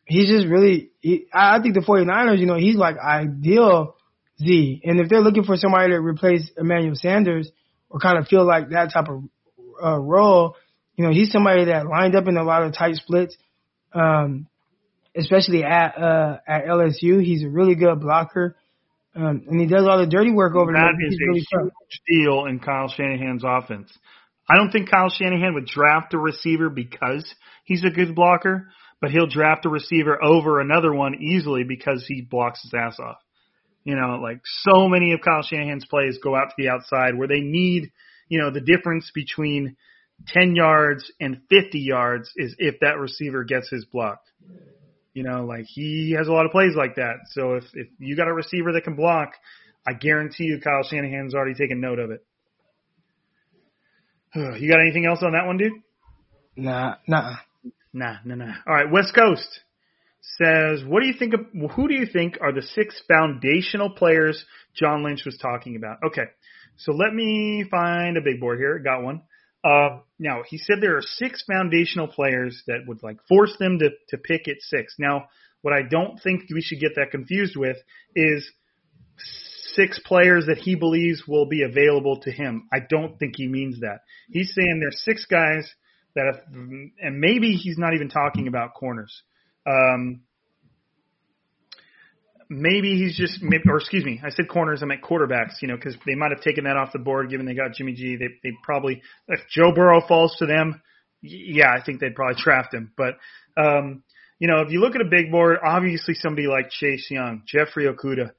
Speaker 7: he's just really, he, I think the 49ers, you know, he's like ideal Z. And if they're looking for somebody to replace Emmanuel Sanders or kind of feel like that type of uh, role, you know, he's somebody that lined up in a lot of tight splits, um, especially at uh, at LSU. He's a really good blocker, um, and he does all the dirty work over there.
Speaker 6: That is a really huge tough. deal in Kyle Shanahan's offense. I don't think Kyle Shanahan would draft a receiver because he's a good blocker, but he'll draft a receiver over another one easily because he blocks his ass off. You know, like so many of Kyle Shanahan's plays go out to the outside where they need, you know, the difference between 10 yards and 50 yards is if that receiver gets his block. You know, like he has a lot of plays like that. So if, if you got a receiver that can block, I guarantee you Kyle Shanahan's already taken note of it. You got anything else on that one, dude?
Speaker 7: Nah, nah.
Speaker 6: Nah, nah, nah. All right, West Coast says, "What do you think of who do you think are the six foundational players John Lynch was talking about?" Okay, so let me find a big board here. Got one. Uh, now he said there are six foundational players that would like force them to to pick at six. Now, what I don't think we should get that confused with is six players that he believes will be available to him. I don't think he means that. He's saying there's six guys that, if, and maybe he's not even talking about corners. Um, maybe he's just, maybe, or excuse me, I said corners. I meant quarterbacks. You know, because they might have taken that off the board, given they got Jimmy G. They they probably if Joe Burrow falls to them, yeah, I think they'd probably draft him. But um, you know, if you look at a big board, obviously somebody like Chase Young, Jeffrey Okudah,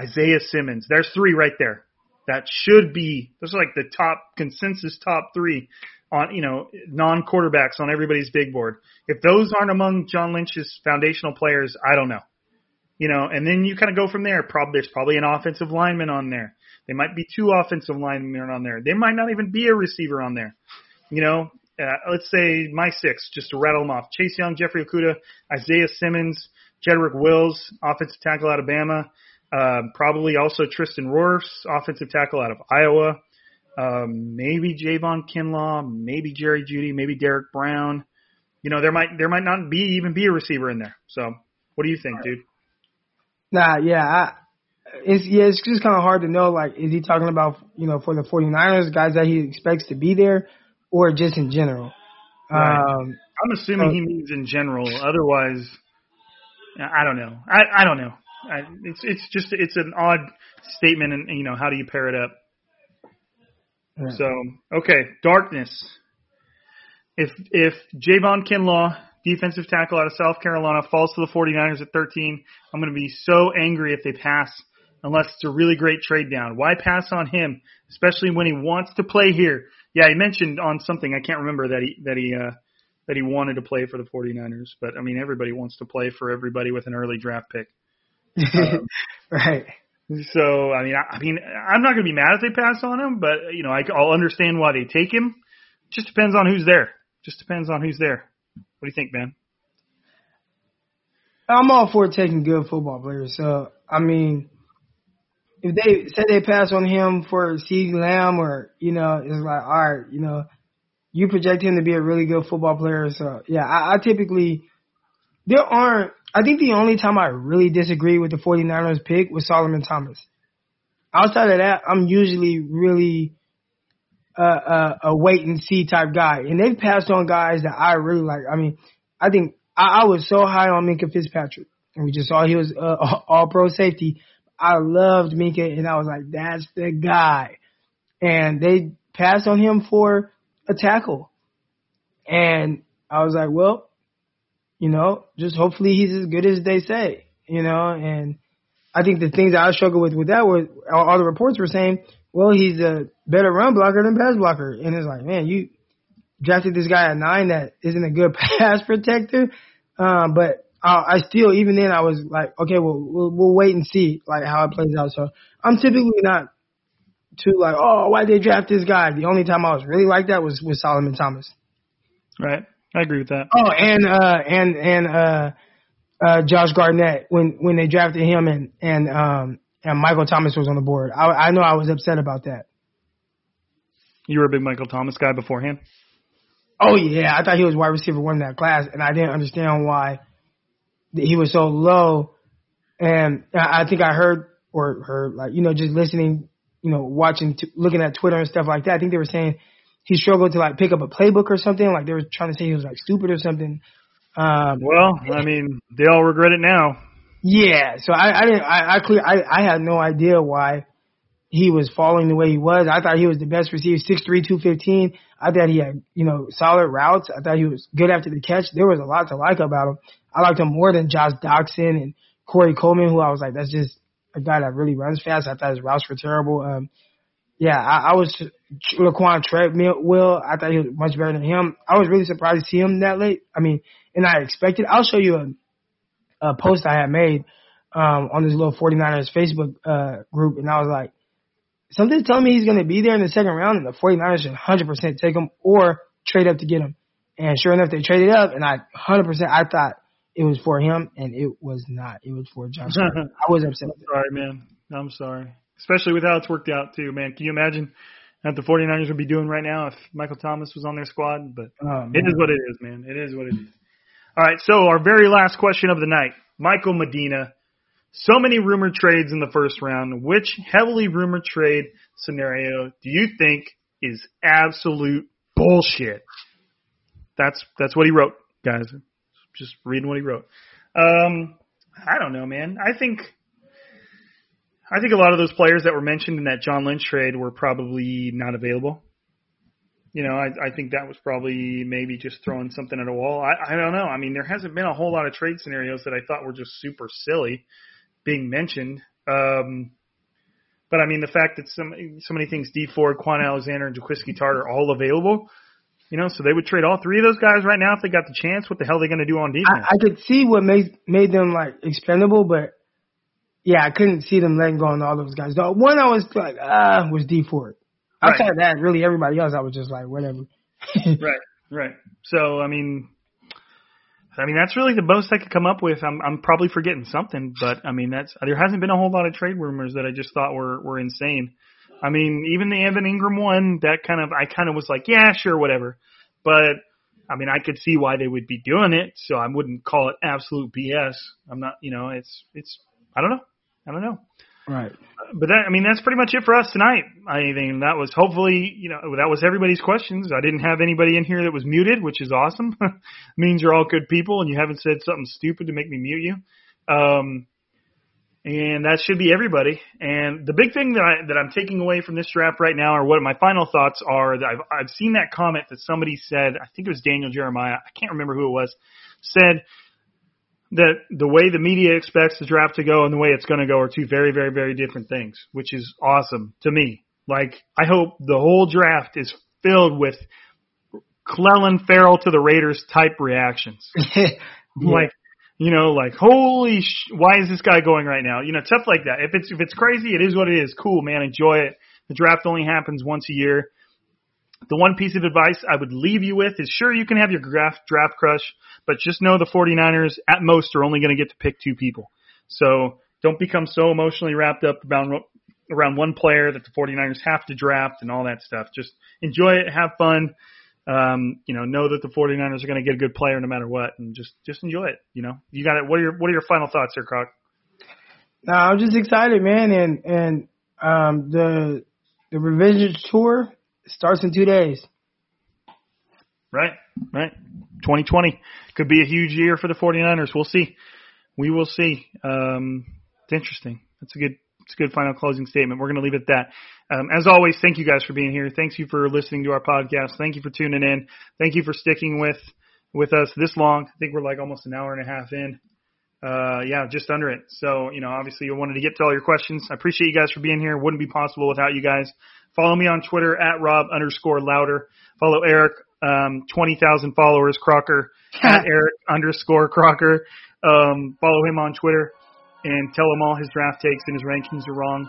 Speaker 6: Isaiah Simmons. There's three right there. that should be those are like the top consensus top three on you know non quarterbacks on everybody's big board. If those aren't among John Lynch's foundational players, I don't know. You know, and then you kind of go from there. Probably there's probably an offensive lineman on there. They might be two offensive linemen on there. They might not even be a receiver on there. You know, uh, let's say my six, just to rattle them off: Chase Young, Jeffrey Okudah, Isaiah Simmons, Jedrick Wills, offensive tackle out of Alabama. Uh, probably also Tristan Wirfs, offensive tackle out of Iowa. Um, maybe Javon Kinlaw, maybe Jerry Jeudy, maybe Derrick Brown. You know, there might there might not be even be a receiver in there. So, what do you think, dude?
Speaker 7: Nah, yeah, I, it's yeah, it's just kind of hard to know. Like, is he talking about you know for the 49ers guys that he expects to be there, or just in general?
Speaker 6: Right.
Speaker 7: Um,
Speaker 6: I'm assuming he means in general. Otherwise, I don't know. I I don't know. I, it's it's just it's an odd statement, and you know how do you pair it up? So okay, darkness. If if Javon Kinlaw, defensive tackle out of South Carolina, falls to the 49ers at 13, I'm going to be so angry if they pass, unless it's a really great trade down. Why pass on him, especially when he wants to play here? Yeah, he mentioned on something I can't remember that he that he uh, that he wanted to play for the 49ers, but I mean everybody wants to play for everybody with an early draft pick. Um,
Speaker 7: right.
Speaker 6: So I mean, I, I mean, I'm not going to be mad if they pass on him, but you know, I, I'll understand why they take him. Just depends on who's there. Just depends on who's there. What do you think, man?
Speaker 7: I'm all for taking good football players. So I mean, if they say they pass on him for CeeDee Lamb, or you know, it's like, all right, you know, you project him to be a really good football player. So yeah, I, I typically there aren't. I think the only time I really disagree with the 49ers pick was Solomon Thomas. Outside of that, I'm usually really uh, uh, a wait and see type guy, and they've passed on guys that I really like. I mean, I think I, I was so high on Minkah Fitzpatrick, and we just saw he was uh, all pro safety. I loved Minkah, and I was like, that's the guy. And they passed on him for a tackle, and I was like, well, you know, just hopefully he's as good as they say, you know, and I think the things that I struggle with with that were all the reports were saying, well, he's a better run blocker than pass blocker, and it's like, man, you drafted this guy at nine that isn't a good pass protector, um, but I, I still, even then, I was like, okay, well, we'll, we'll wait and see like how it plays out. So I'm typically not too like, oh, why did they draft this guy? The only time I was really like that was with Solomon Thomas.
Speaker 6: Right. I agree with that.
Speaker 7: Oh, and uh, and and uh, uh, Josh Garnett when when they drafted him and and um and Michael Thomas was on the board. I I know I was upset about that.
Speaker 6: You were a big Michael Thomas guy beforehand.
Speaker 7: Oh yeah, I thought he was wide receiver one in that class, and I didn't understand why he was so low. And I I think I heard or heard like you know just listening, you know, watching, t- looking at Twitter and stuff like that. I think they were saying he struggled to like pick up a playbook or something. Like they were trying to say he was like stupid or something. Um,
Speaker 6: Well, I mean, they all regret it now.
Speaker 7: Yeah, so I, I didn't, I, I clear, I, I had no idea why he was falling the way he was. I thought he was the best receiver, six three, two fifteen. I thought he had, you know, solid routes. I thought he was good after the catch. There was a lot to like about him. I liked him more than Josh Doctson and Corey Coleman, who I was like, that's just a guy that really runs fast. I thought his routes were terrible. Um, yeah, I, I was Laquan Treadwell. I thought he was much better than him. I was really surprised to see him that late. I mean, and I expected. I'll show you a, a post I had made um, on this little 49ers Facebook uh, group, and I was like, something's telling me he's going to be there in the second round, and the 49ers should 100% take him or trade up to get him. And sure enough, they traded up, and I 100% I thought it was for him, and it was not. It was for Josh. I was upset. that.
Speaker 6: Sorry, man. I'm sorry. Especially with how it's worked out too, man. Can you imagine what the 49ers would be doing right now if Michael Thomas was on their squad? But
Speaker 7: Oh,
Speaker 6: it is what it is, man. It is what it is. All right, so our very last question of the night. Michael Medina. So many rumored trades in the first round. Which heavily rumored trade scenario do you think is absolute bullshit? That's that's what he wrote, guys. Just reading what he wrote. Um, I don't know, man. I think I think a lot of those players that were mentioned in that John Lynch trade were probably not available. You know, I, I think that was probably maybe just throwing something at a wall. I, I don't know. I mean, there hasn't been a whole lot of trade scenarios that I thought were just super silly being mentioned. Um, But I mean, the fact that some so many things, Dee Ford, Kwon Alexander, and Jaquiski Tartt are all available, you know, so they would trade all three of those guys right now if they got the chance. What the hell are they going to do on defense?
Speaker 7: I, I could see what made made them like expendable, but yeah, I couldn't see them letting go on all those guys. The one I was like, ah, was Dee Ford. Outside
Speaker 6: Right.
Speaker 7: that, really everybody else, I was just like, whatever.
Speaker 6: right, right. So I mean, I mean that's really the most I could come up with. I'm I'm probably forgetting something, but I mean that's there hasn't been a whole lot of trade rumors that I just thought were were insane. I mean, even the Evan Engram one, that kind of I kind of was like, yeah, sure, whatever. But I mean, I could see why they would be doing it, so I wouldn't call it absolute BS. I'm not, you know, it's it's I don't know, I don't know.
Speaker 7: Right.
Speaker 6: But that, I mean, that's pretty much it for us tonight. I think that was hopefully, you know, that was everybody's questions. I didn't have anybody in here that was muted, which is awesome. means you're all good people and you haven't said something stupid to make me mute you. Um, and that should be everybody. And the big thing that I that I'm taking away from this draft right now, or what my final thoughts are, that I've I've seen that comment that somebody said. I think it was Daniel Jeremiah. I can't remember who it was. Said that the way the media expects the draft to go and the way it's going to go are two very, very, very different things, which is awesome to me. Like, I hope the whole draft is filled with Clelin Ferrell to the Raiders type reactions. Like, you know, like, holy sh- why is this guy going right now? You know, stuff like that. If it's, if it's crazy, it is what it is. Cool, man. Enjoy it. The draft only happens once a year. The one piece of advice I would leave you with is sure you can have your draft draft crush, but just know the 49ers at most are only going to get to pick two people. So don't become so emotionally wrapped up around around one player that the 49ers have to draft and all that stuff. Just enjoy it, have fun. Um, you know, know that the 49ers are going to get a good player no matter what and just just enjoy it, you know. You got it. What are your what are your final thoughts here, Croc?
Speaker 7: No, I'm just excited, man, and and um the the revenge tour starts in two days.
Speaker 6: Right, right. 2020 could be a huge year for the 49ers. We'll see. We will see. Um, it's interesting. That's a good. It's a good final closing statement. We're going to leave it at that. Um, as always, thank you guys for being here. Thank you for listening to our podcast. Thank you for tuning in. Thank you for sticking with with us this long. I think we're like almost an hour and a half in. Uh, yeah, just under it. So, you know, obviously you wanted to get to all your questions. I appreciate you guys for being here. Wouldn't be possible without you guys. Follow me on Twitter at Rob underscore Lowder. Follow Eric, um, 20,000 followers, Crocker, at Eric underscore Crocker. Um, follow him on Twitter and tell him all his draft takes and his rankings are wrong.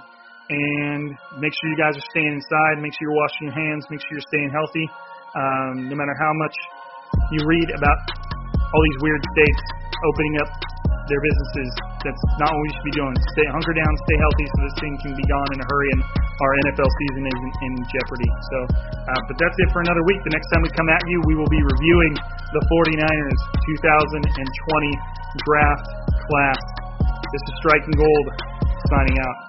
Speaker 6: And make sure you guys are staying inside. Make sure you're washing your hands. Make sure you're staying healthy. Um, no matter how much you read about all these weird states opening up their businesses, that's not what we should be doing. Stay hunker down, stay healthy, so this thing can be gone in a hurry, and our NFL season is in, in jeopardy. So, uh, but that's it for another week. The next time we come at you, we will be reviewing the 49ers 2020 draft class. This is Striking Gold signing out.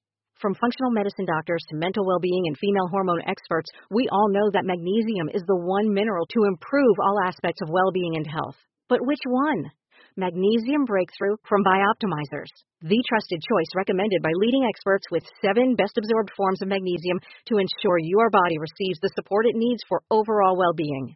Speaker 8: From functional medicine doctors to mental well being and female hormone experts, we all know that magnesium is the one mineral to improve all aspects of well being and health. But which one? Magnesium Breakthrough from Bioptimizers, the trusted choice recommended by leading experts with seven best absorbed forms of magnesium to ensure your body receives the support it needs for overall well being.